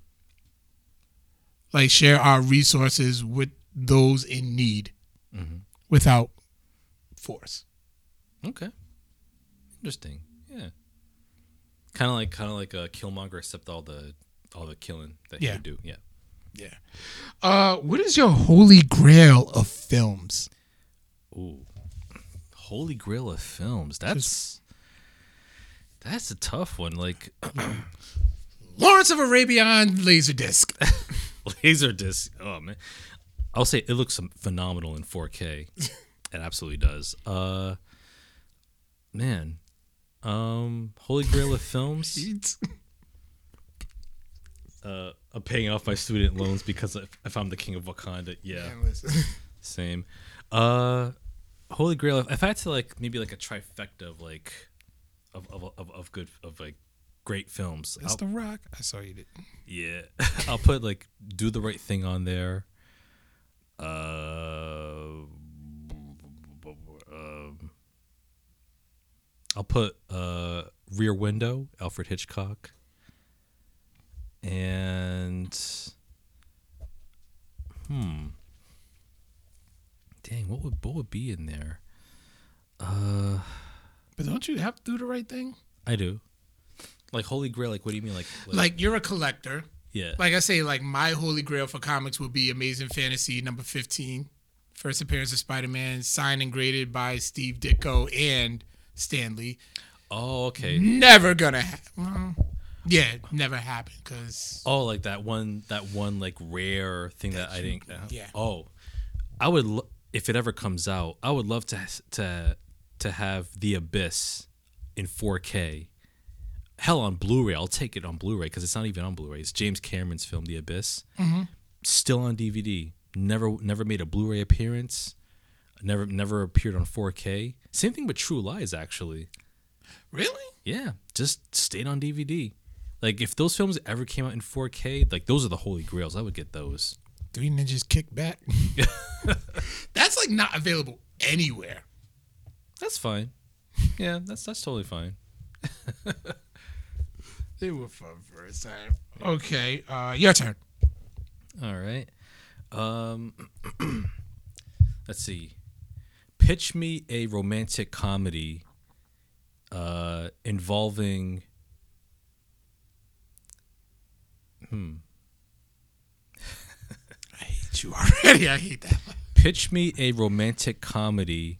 like share our resources with those in need without force. Okay. Interesting. Yeah. Kind of like kind of like a Killmonger, except all the all the killing that he would do. Yeah. Yeah. Uh what is your holy grail of films? Ooh. Holy Grail of films. That's that's a tough one. Like <clears throat> Lawrence of Arabia on Laserdisc. <laughs> Laserdisc. Oh man, I'll say it looks phenomenal in 4K. <laughs> it absolutely does. Uh, man, um, Holy Grail of films. <laughs> Uh, I'm paying off my student loans because if, if I'm the king of Wakanda, yeah, Man, <laughs> same. Uh, Holy Grail. If I had to like maybe like a trifecta of like of of of, of good of like great films. That's I'll- the rock. I saw you did. yeah, <laughs> I'll put like Do the Right Thing on there. Uh, I'll put uh, Rear Window, Alfred Hitchcock, and hmm, dang, what would what would be in there? Uh, But don't you have to do the right thing? I do. Like Holy Grail, like what do you mean? Like, Like you're a collector. yeah, Like I say, like my holy grail for comics would be Amazing Fantasy number 15. First appearance of Spider-Man, signed and graded by Steve Ditko and Stan Lee. oh okay. Never gonna happen. Well, yeah, never happen because Oh, like that one, that one like rare thing that I didn't. uh, Yeah. Oh, I would lo- if it ever comes out. I would love to to to have the Abyss in 4K. Hell, on Blu-ray, I'll take it on Blu-ray because it's not even on Blu-ray. It's James Cameron's film, The Abyss. Still on DVD. Never, never made a Blu-ray appearance. Never, never appeared on 4K. Same thing with True Lies, actually. really, Yeah, just stayed on DVD. Like if those films ever came out in 4K, like those are the holy grails. I would get those. Three Ninjas Kick Back. <laughs> That's like not available anywhere. That's fine. Yeah, that's that's totally fine. <laughs> They were fun for a time. Okay, uh, your turn. All right. Um <clears throat> let's see. Pitch me a romantic comedy uh involving <laughs> I hate you already. I hate that. pitch me a romantic comedy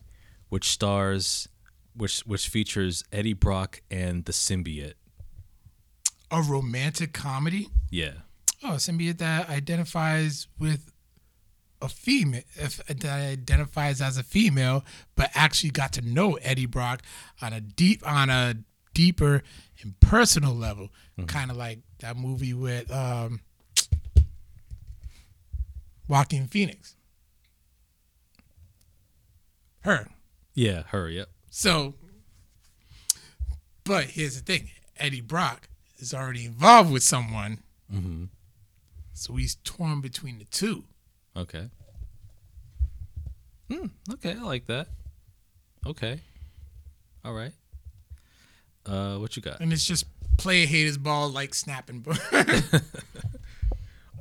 which stars which which features Eddie Brock and the symbiote. A romantic comedy. Yeah. Oh, a symbiote that identifies with a female, if that identifies as a female, but actually got to know Eddie Brock on a deep, on a deeper and personal level, kind of like that movie with um, Joaquin Phoenix. Her. Yeah, her, yep. So, but here's the thing: Eddie Brock is already involved with someone, so he's torn between the two. Okay. Hmm. Okay, I like that. Okay. All right. Uh, what you got? and it's just play a haters ball like snapping. <laughs>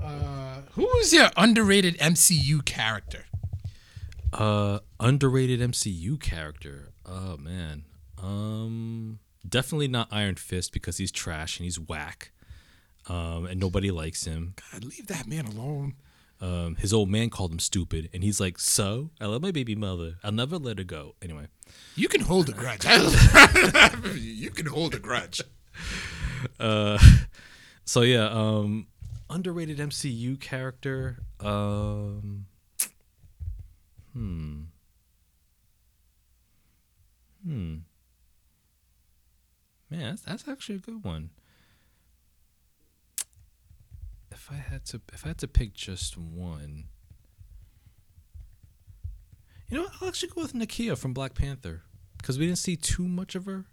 uh, who was your underrated MCU character? Uh, underrated MCU character. Oh man. Um, definitely not Iron Fist because he's trash and he's whack. Um, and nobody likes him. God, leave that man alone. Um, his old man called him stupid, and he's like, "So I love my baby mother. I'll never let her go." Anyway. You can hold a grudge. <laughs> you can hold a grudge. Uh, <laughs> so yeah, um, underrated MCU character. Um, hmm. Hmm. Man, that's, that's actually a good one. If I had to, if I had to pick just one, you know, what? I'll actually go with Nakia from Black Panther because we didn't see too much of her.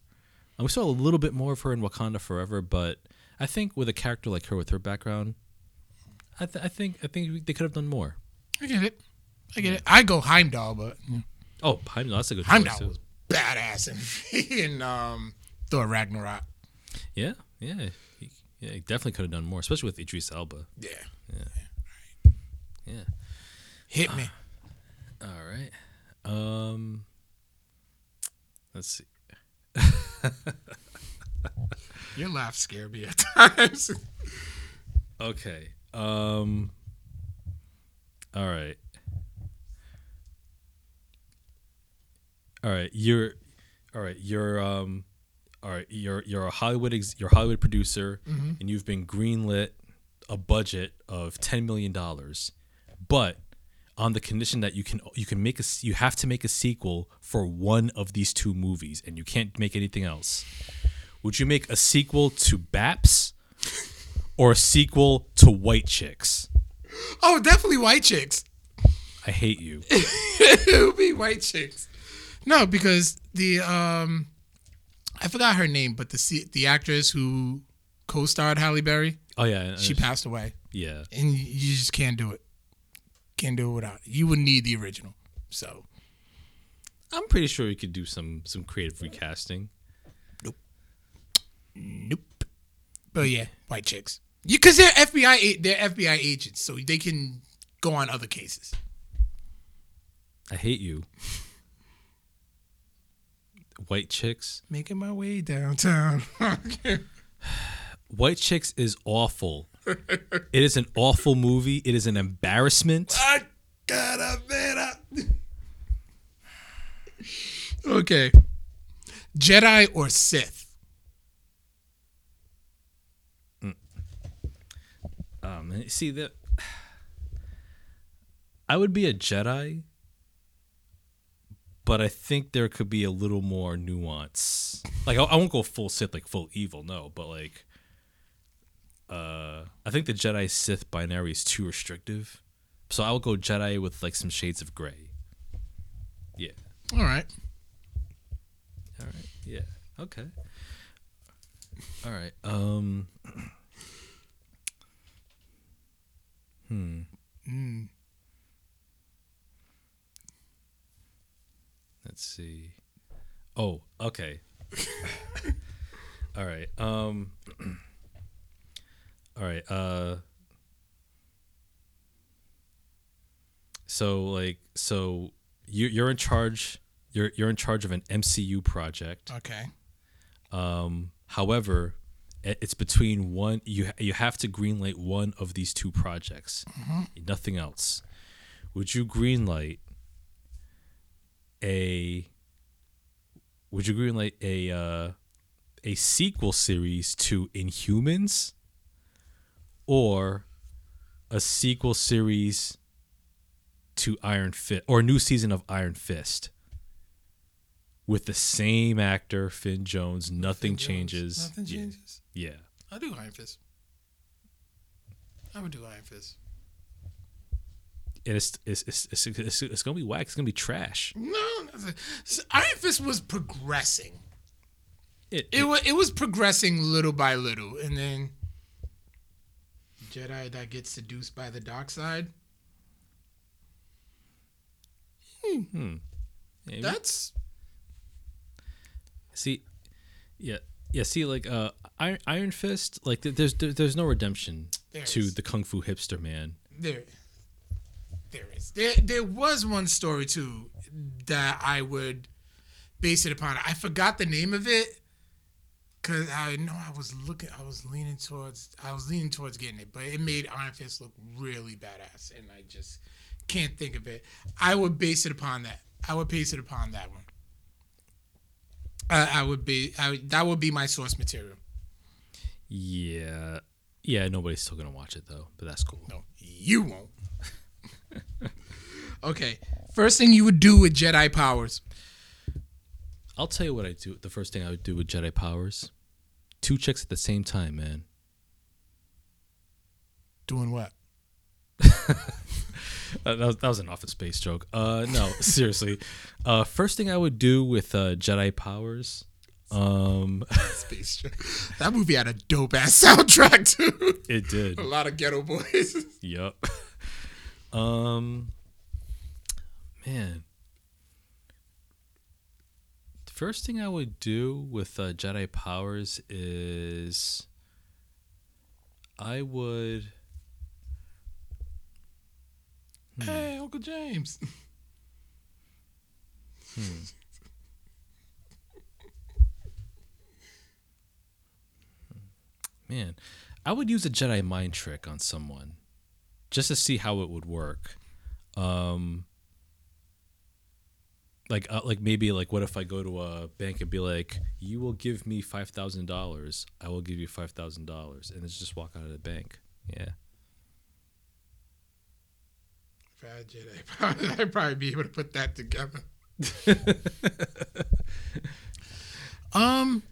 And we saw a little bit more of her in Wakanda Forever, but I think with a character like her, with her background, I, th- I think I think they could have done more. I get it. I get it. I go Heimdall, but Oh, Heimdall, that's a good choice Heimdall too. was badass in, <laughs> in um, Thor Ragnarok. Yeah, yeah, yeah. He definitely could have done more, especially with Idris Elba. Yeah. Yeah. yeah. Hit me. All right. Um. Let's see. <laughs> Your laugh scared me at times. <laughs> Okay. Um. All right. All right. You're. All right. You're. Um. All right. You're. You're a Hollywood. Ex, you're a Hollywood producer, and you've been greenlit a budget of ten million dollars, but on the condition that you can you can make a you have to make a sequel for one of these two movies, and you can't make anything else. Would you make a sequel to Baps? or a sequel to White Chicks. oh, definitely white chicks. I hate you. <laughs> it would be white chicks. No, because the um, I forgot her name, but the the actress who co-starred Halle Berry, Oh yeah, she passed away, yeah. and you just can't do it. Can't do it without it. You would need the original. So I'm pretty sure you could do some some creative recasting. nope. Nope. But yeah, white chicks. Because they're FBI, they're FBI agents, so they can go on other cases. I hate you. <laughs> White chicks. Making my way downtown. White chicks is awful. it is an awful movie. It is an embarrassment. I gotta better. okay. Jedi or Sith? Um, see that. I would be a Jedi, but I think there could be a little more nuance. Like I, I won't go full Sith, like full evil, no. But like, uh, I think the Jedi Sith binary is too restrictive, so I'll go Jedi with like some shades of gray. Yeah. All right. All right. Yeah. Okay. All right. Um. <clears throat> Hmm. Mm. Let's see. Oh, okay. <laughs> All right. Um <clears throat> All right. Uh So like so you you're in charge you're you're in charge of an MCU project. Okay. Um however, it's between one you you have to greenlight one of these two projects. Nothing else. Would you greenlight a would you greenlight a uh, a sequel series to Inhumans or a sequel series to Iron Fist or a new season of Iron Fist with the same actor Finn Jones nothing changes Nothing Yeah, changes. yeah I do Iron Fist. I would do Iron Fist. And it's it's it's, it's, it's, it's gonna be whack it's gonna be trash No, Iron Fist was progressing. it, It was it was progressing little by little, and then Jedi that gets seduced by the dark side. maybe. That's See, yeah, yeah. See, like uh, Iron, Iron Fist, like there's there's no redemption There to is. the kung fu hipster man. there. There is there there was one story too that I would base it upon. I forgot the name of it because I know I was looking, I was leaning towards, I was leaning towards getting it, but it made Iron Fist look really badass, and I just can't think of it. I would base it upon that. I would base it upon that one. I, I would be, I would, that would be my source material. Yeah, yeah. Nobody's still gonna watch it though, but that's cool. No, you won't. <laughs> okay, first thing you would do with Jedi powers. I'll tell you what I do. The first thing I would do with Jedi powers: two chicks at the same time, man. Doing what? <laughs> That, was, that was an Office Space joke. Uh, no, <laughs> seriously. Uh, first thing I would do with uh, Jedi powers, um, Space Jam. That movie had a dope ass soundtrack too. it did. a lot of Geto Boys. Yep. Um man. The first thing I would do with uh, Jedi powers is I would Hey, Uncle James. <laughs> hmm. man, I would use a Jedi mind trick on someone just to see how it would work. Um like uh, like maybe like what if I go to a bank and be like, "You will give me five thousand dollars. I will give you five thousand dollars," and it's just walk out of the bank. Yeah, If I had Jedi <laughs> powers, I'd probably be able to put that together. <laughs> um,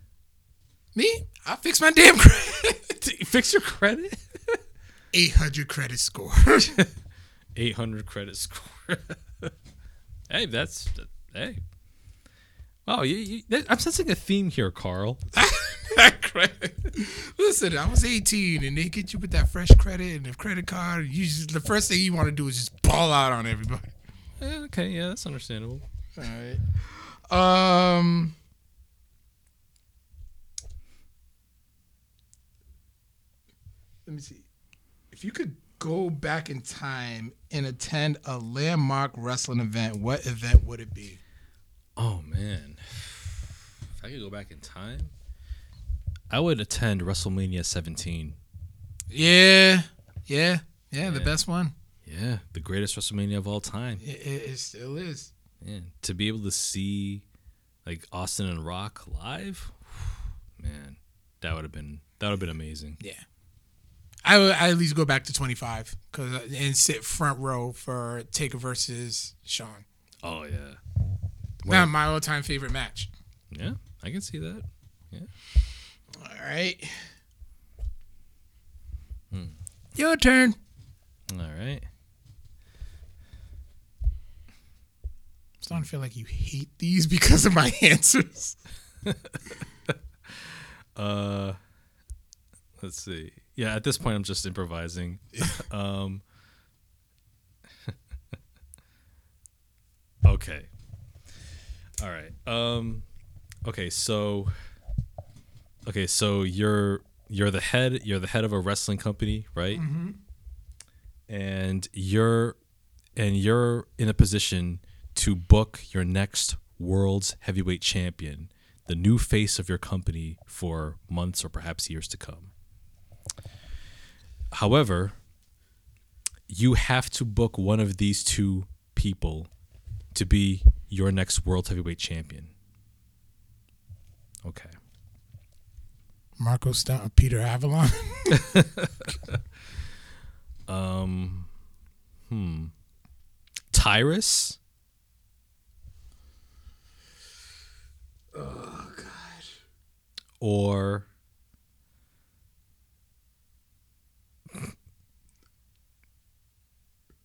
me, I fix my damn credit. <laughs> fix your credit. 800 credit score. Eight hundred credit score. <laughs> <laughs> hey, that's hey. Oh, you, you, I'm sensing a theme here, Carl. <laughs> that credit. Listen, I was 18 and they get you with that fresh credit and the credit card. You just, the first thing you want to do is just ball out on everybody. Yeah, okay, yeah, that's understandable. All right. Um. Let me see. If you could go back in time and attend a landmark wrestling event, what event would it be? Oh man, if I could go back in time, I would attend WrestleMania 17. Yeah, yeah, yeah, the best one. Yeah, the greatest WrestleMania of all time. It, it, it still is. Yeah, to be able to see like Austin and Rock live, man, that would have been that would have been amazing. Yeah. I would I at least go back to 25 cause, uh, and sit front row for Taker versus Shawn. Oh yeah, Now, my all time favorite match. yeah, I can see that. Yeah. All right. Your turn. All right. I'm starting to feel like you hate these because of my <laughs> answers. <laughs> Uh, let's see. Yeah, at this point, I'm just improvising. <laughs> um, <laughs> okay. All right. Um, okay. So, okay. So you're you're the head. You're the head of a wrestling company, right? And you're and you're in a position to book your next world's heavyweight champion, the new face of your company for months or perhaps years to come. However, you have to book one of these two people to be your next world heavyweight champion. Okay. Marko Stunt, Peter Avalon. <laughs> Um hmm. Tyrus oh God. or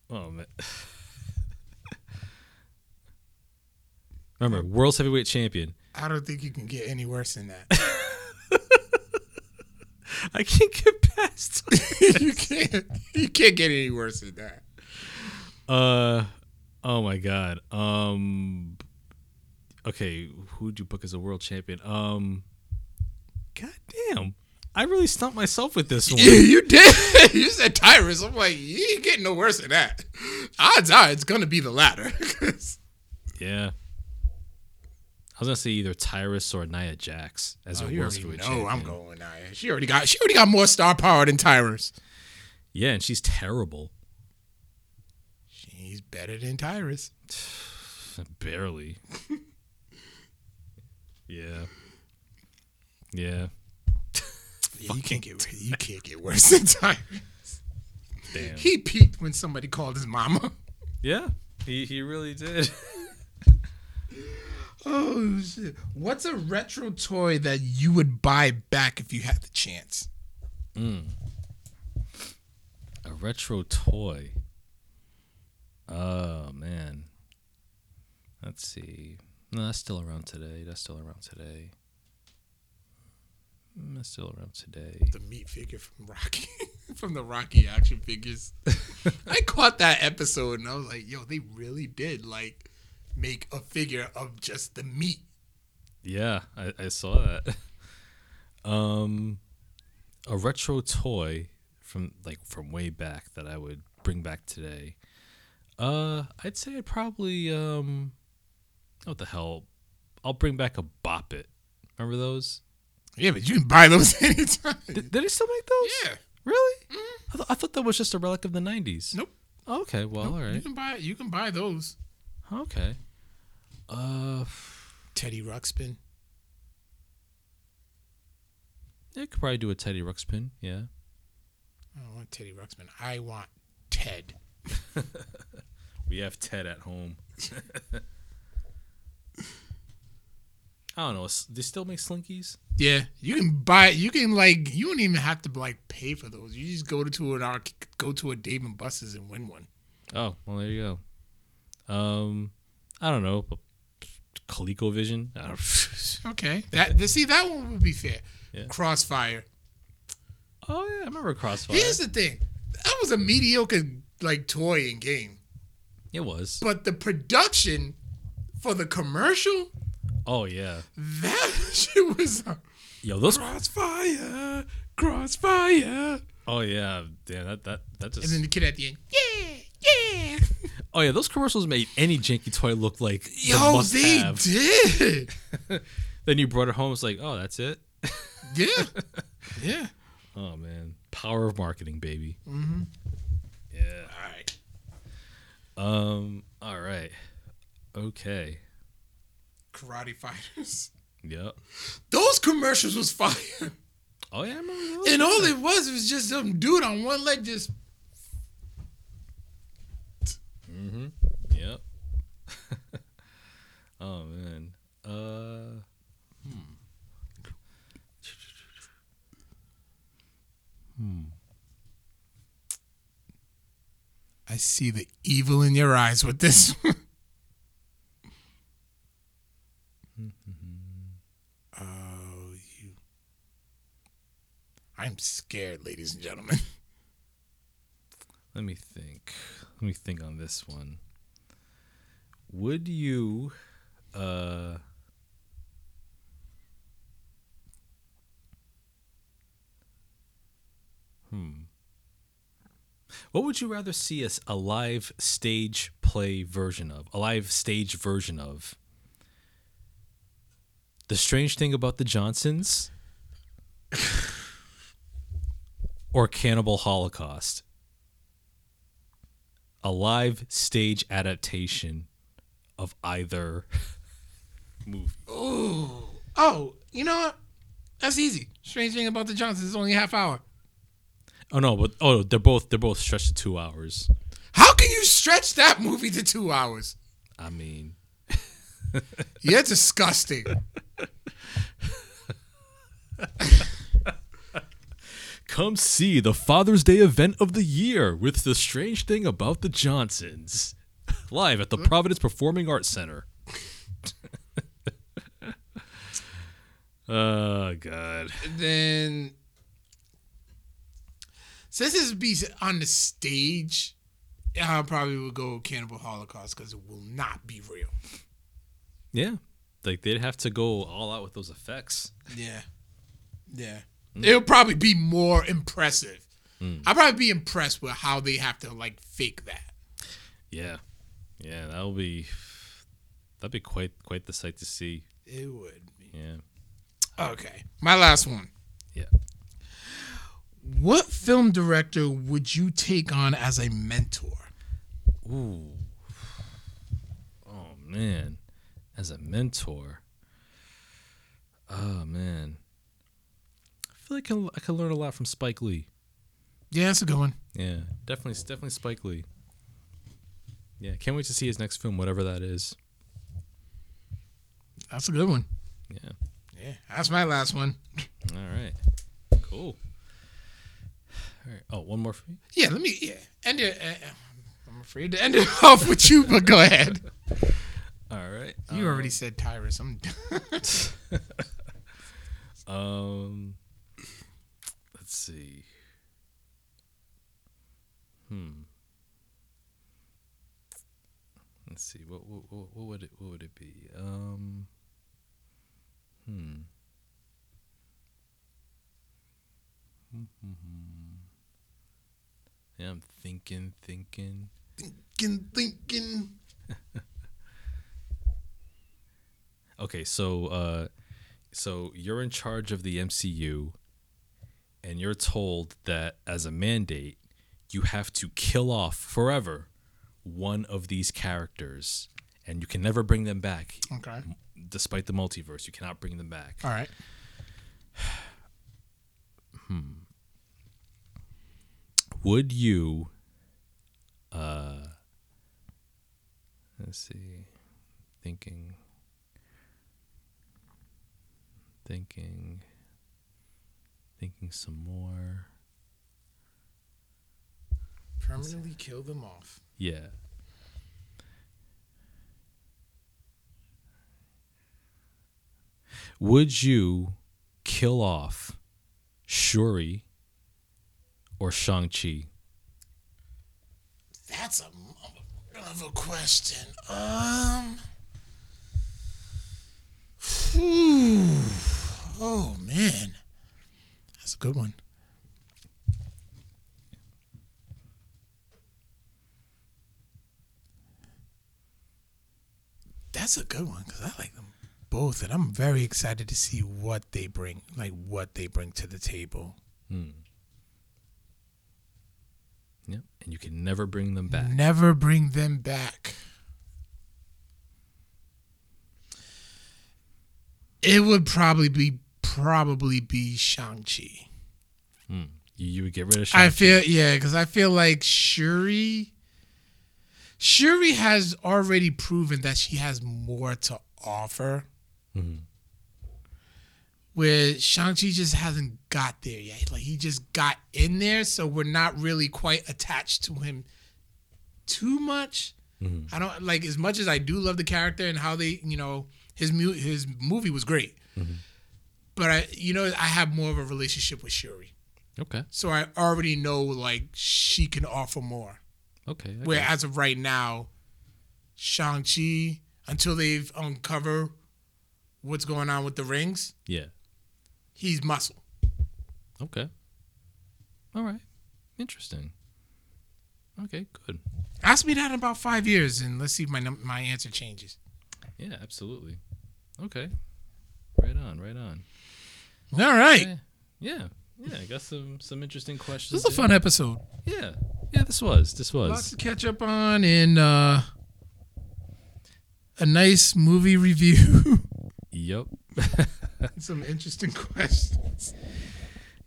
Oh man. Remember, world's heavyweight champion. I don't think you can get any worse than that. <laughs> I can't get past. <laughs> you can't. You can't get any worse than that. Uh, oh my god. Um, okay, who'd you book as a world champion? Um, god damn, I really stumped myself with this <laughs> one. You, you did. <laughs> you said Tyrus. I'm like, you ain't getting no worse than that. Odds are it's gonna be the latter. <laughs> Yeah. I was gonna say either Tyrus or Nia Jax as oh, a already know. I'm going Nia. She already got. She already got more star power than Tyrus. Yeah, and she's terrible. She's better than Tyrus. <sighs> Barely. yeah. Yeah. Yeah, you can't get. You can't get worse than Tyrus. Damn. He peaked when somebody called his mama. Yeah. He he really did. <laughs> Oh shit! What's a retro toy that you would buy back if you had the chance? Hmm. A retro toy. Oh man. Let's see. No, that's still around today. That's still around today. That's still around today. The meat figure from Rocky, <laughs> from the Rocky action figures. <laughs> I caught that episode and I was like, "Yo, they really did like make a figure of just the meat." Yeah, I, I saw that. <laughs> Um, a retro toy from like from way back that I would bring back today. Uh, I'd say I'd probably um, what the hell? I'll bring back a Bop It. Remember those? Yeah, but you can buy those <laughs> anytime. Did, did they still make those? Yeah. Really? I, th- I thought that was just a relic of the '90s. Nope. Okay. Well, all right. You can buy. You can buy those. Okay. Uh, Teddy Ruxpin. yeah, could probably do a Teddy Ruxpin. Yeah. I don't want Teddy Ruxpin. I want Ted. <laughs> We have Ted at home. <laughs> I don't know. They still make slinkies? Yeah, you can buy. You can like. You don't even have to like pay for those. You just go to an arc, go to a Dave and Buster's and win one. Oh, well, there you go. Um, I don't know, but ColecoVision. I don't- <laughs> Okay, that th- see that one would be fair. Yeah. Crossfire. oh yeah, I remember Crossfire. Here's the thing, that was a mediocre like toy and game, it was. but the production for the commercial, Oh yeah. that <laughs> shit was uh, Yo, those. Crossfire, Crossfire, Oh yeah, yeah. That that that just. and then the kid at the end, yeah, yeah. oh yeah, those commercials made any janky toy look like the Yo, must they have. did. <laughs> Then you brought it home. It's like, oh, that's it. <laughs> Yeah, yeah. Oh man, power of marketing, baby. Mm-hmm. Yeah. All right. Um. All right. Okay. Karate fighters. <laughs> Yep. Those commercials was fire. Oh yeah. And all it was was just some dude on one leg just Mm-hmm. Yep. <laughs> oh man. Uh. I see the evil in your eyes with this. I'm scared, ladies and gentlemen. <laughs> Let me think. Let me think on this one. Would you uh Hmm. What would you rather see as a live stage play version of? A live stage version of? The strange thing about the Johnsons <laughs> or Cannibal Holocaust? a live stage adaptation of either <laughs> movie. Ooh. Oh, you know what? That's easy. Strange thing about the Johnsons is only a half hour. Oh no, but oh, they're both they're both stretched to two hours. How can you stretch that movie to two hours? I mean, <laughs> You're disgusting. <laughs> come see the Father's Day event of the year with the strange thing about the Johnsons, <laughs> live at the hmm? Providence Performing Arts Center. oh God. then since this be on the stage, I probably would go Cannibal Holocaust because it will not be real. Yeah, like they'd have to go all out with those effects. Yeah, yeah. It'll probably be more impressive. Hmm. I'll probably be impressed with how they have to like fake that. Yeah, yeah, that'll be that'd be quite quite the sight to see. It would. Be. Yeah. Okay, my last one. Yeah. What film director would you take on as a mentor? Ooh. Oh man, as a mentor. Oh man, feel like I can, learn a lot from Spike Lee. Yeah, that's a good one. Yeah, definitely, definitely Spike Lee. Yeah, can't wait to see his next film, whatever that is. That's a good one. Yeah. Yeah, that's my last one. All right. Cool. All right. Oh, one more for me. Yeah, let me. Yeah, end it. Uh, I'm afraid to end it <laughs> off with you, but go ahead. All right. You already said Tyrus. I'm. Done. <laughs> <laughs> um, see. Hmm. Let's see. What what what, what would it what would it be? Um. Hmm. Yeah, I'm thinking, thinking. thinking, thinking. <laughs> Okay, so uh so you're in charge of the MCU and you're told that as a mandate you have to kill off forever one of these characters and you can never bring them back Okay. despite the multiverse you cannot bring them back All right. <sighs> Hmm. Would you uh let's see thinking thinking thinking some more Permanently kill them off. yeah Would you kill off Shuri or Shang Chi? That's a of a question. Um. <sighs> Whew. Oh man, that's a good one. That's a good one because I like them both, and I'm very excited to see what they bring, like what they bring to the table. Hmm. Yep, and you can never bring them back. Never bring them back. It would probably be probably be Shang Chi. Hmm. You, you would get rid of. Shang-Chi. I feel yeah, because I feel like Shuri. Shuri has already proven that she has more to offer. Mhm. Where Shang-Chi just hasn't got there yet. Like he just got in there, so we're not really quite attached to him too much. Mhm. I don't like as much as I do love the character and how they, you know, his mu- his movie was great. But I, you know, I have more of a relationship with Shuri, Okay. so I already know like she can offer more. Okay. I Where as of right now, Shang Chi, until they've uncover what's going on with the rings. Yeah. he's muscle. Okay. All right. Interesting. Okay. Good. Ask me that in about five years, and let's see if my my answer changes. Yeah. Absolutely. Okay. Right on. Right on. All right, Okay. Yeah. Yeah. I got some some interesting questions. this is a fun episode. Yeah. Yeah. This was. This was. Lots to catch up on, and uh, a nice movie review. <laughs> Yep. <laughs> Some interesting questions.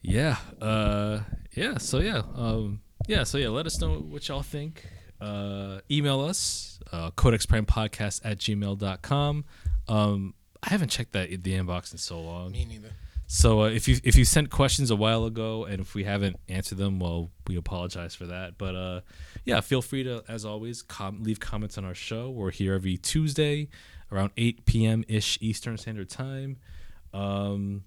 Yeah. Uh. Yeah. So yeah. Um. Yeah. So yeah. Let us know what y'all think. Uh. Email us. Uh. Codexprimepodcast at gmail.com. Um. I haven't checked that the inbox in so long. Me neither. So uh, if you if you sent questions a while ago and if we haven't answered them, well, we apologize for that. But uh, yeah, feel free to, as always, com- leave comments on our show. We're here every Tuesday around 8 p.m. ish Eastern Standard Time. Um,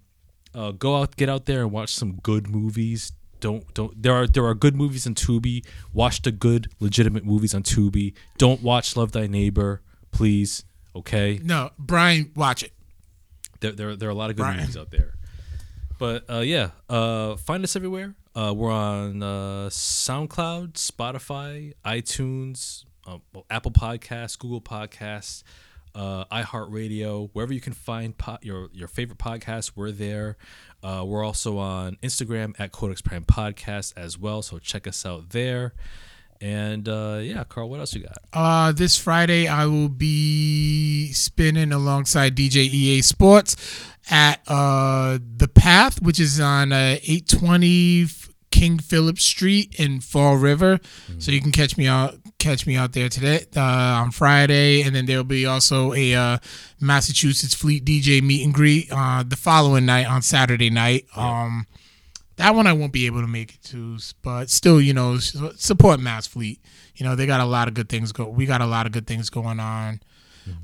uh, go out, get out there and watch some good movies. Don't don't there are there are good movies on Tubi. Watch the good legitimate movies on Tubi. Don't watch Love Thy Neighbor, please. Okay No, Brian, watch it. there, there, there are a lot of good Brian. movies out there. But uh, yeah, uh, find us everywhere. Uh, we're on uh, SoundCloud, Spotify, iTunes, uh, Apple Podcasts, Google Podcasts, uh, iHeartRadio, wherever you can find po- your your favorite podcasts. We're there. We're also on Instagram at Codex Prime Podcast as well. So check us out there. And uh, yeah, Carl, what else you got? Uh, this Friday, I will be spinning alongside DJ EA Sports at uh, The Path, which is on uh, 820 King Philip Street in Fall River. So you can catch me out catch me out there today uh, on Friday, and then there'll be also a uh, Massachusetts Fleet DJ meet and greet uh, the following night on Saturday night. Um, that one I won't be able to make it to, but still, you know, support Mass Fleet. You know, they got a lot of good things go. We got a lot of good things going on.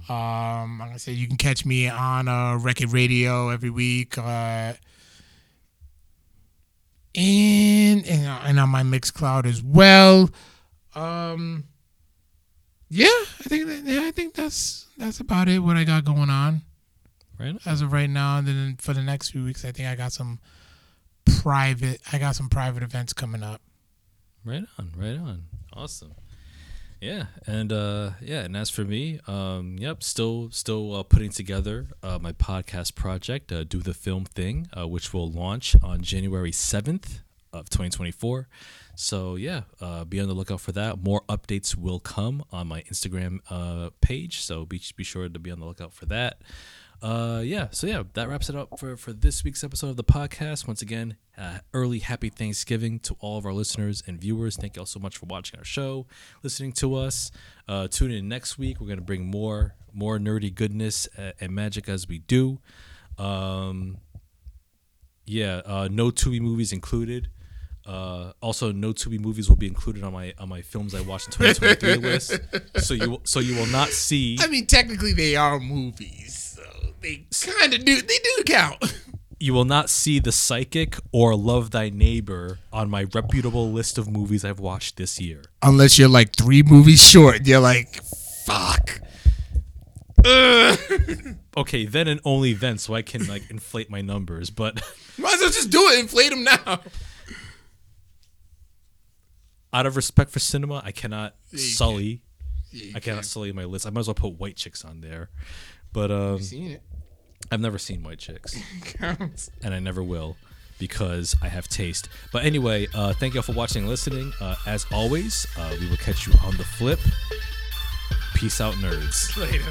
Um, like I said, you can catch me on uh, Record Radio every week, uh, and and, uh, and on my Mixcloud as well. Um, yeah, I think that, yeah, I think that's that's about it. What I got going on Right? as of right now. And then for the next few weeks, I think I got some private. I got some private events coming up. Right on, right on. Awesome. Yeah, and uh yeah, and as for me, um yep, still still uh, putting together uh, my podcast project, uh, Do the Film Thing, uh, which will launch on January 7th of 2024. So yeah, uh, be on the lookout for that. More updates will come on my Instagram uh, page, so be be sure to be on the lookout for that. Uh, yeah, so yeah, that wraps it up for, for this week's episode of the podcast. Once again, uh, early happy Thanksgiving to all of our listeners and viewers. Thank you all so much for watching our show, listening to us. Uh, tune in next week. We're gonna bring more more nerdy goodness uh, and magic as we do. Um, yeah, uh, no Tubi movies included. Uh, also, no Tubi movies will be included on my on my films I watched in 2023 <laughs> list. So you so you will not see. I mean, technically, they are movies. So they kind of do. They do count. <laughs> You will not see The Psychic or Love Thy Neighbor on my reputable list of movies I've watched this year. Unless you're like three movies short. You're like, fuck. <laughs> Okay, then and only then, so I can like inflate my numbers. But Might as well just do it. Inflate them now. Out of respect for cinema, I cannot you sully. Yeah, I cannot sully my list. I might as well put White Chicks on there. But um, seen it. I've never seen White Chicks. <laughs> Counts. and I never will because I have taste. But anyway, uh, thank you all for watching and listening. Uh, as always, uh, we will catch you on the flip. Peace out, nerds. Later.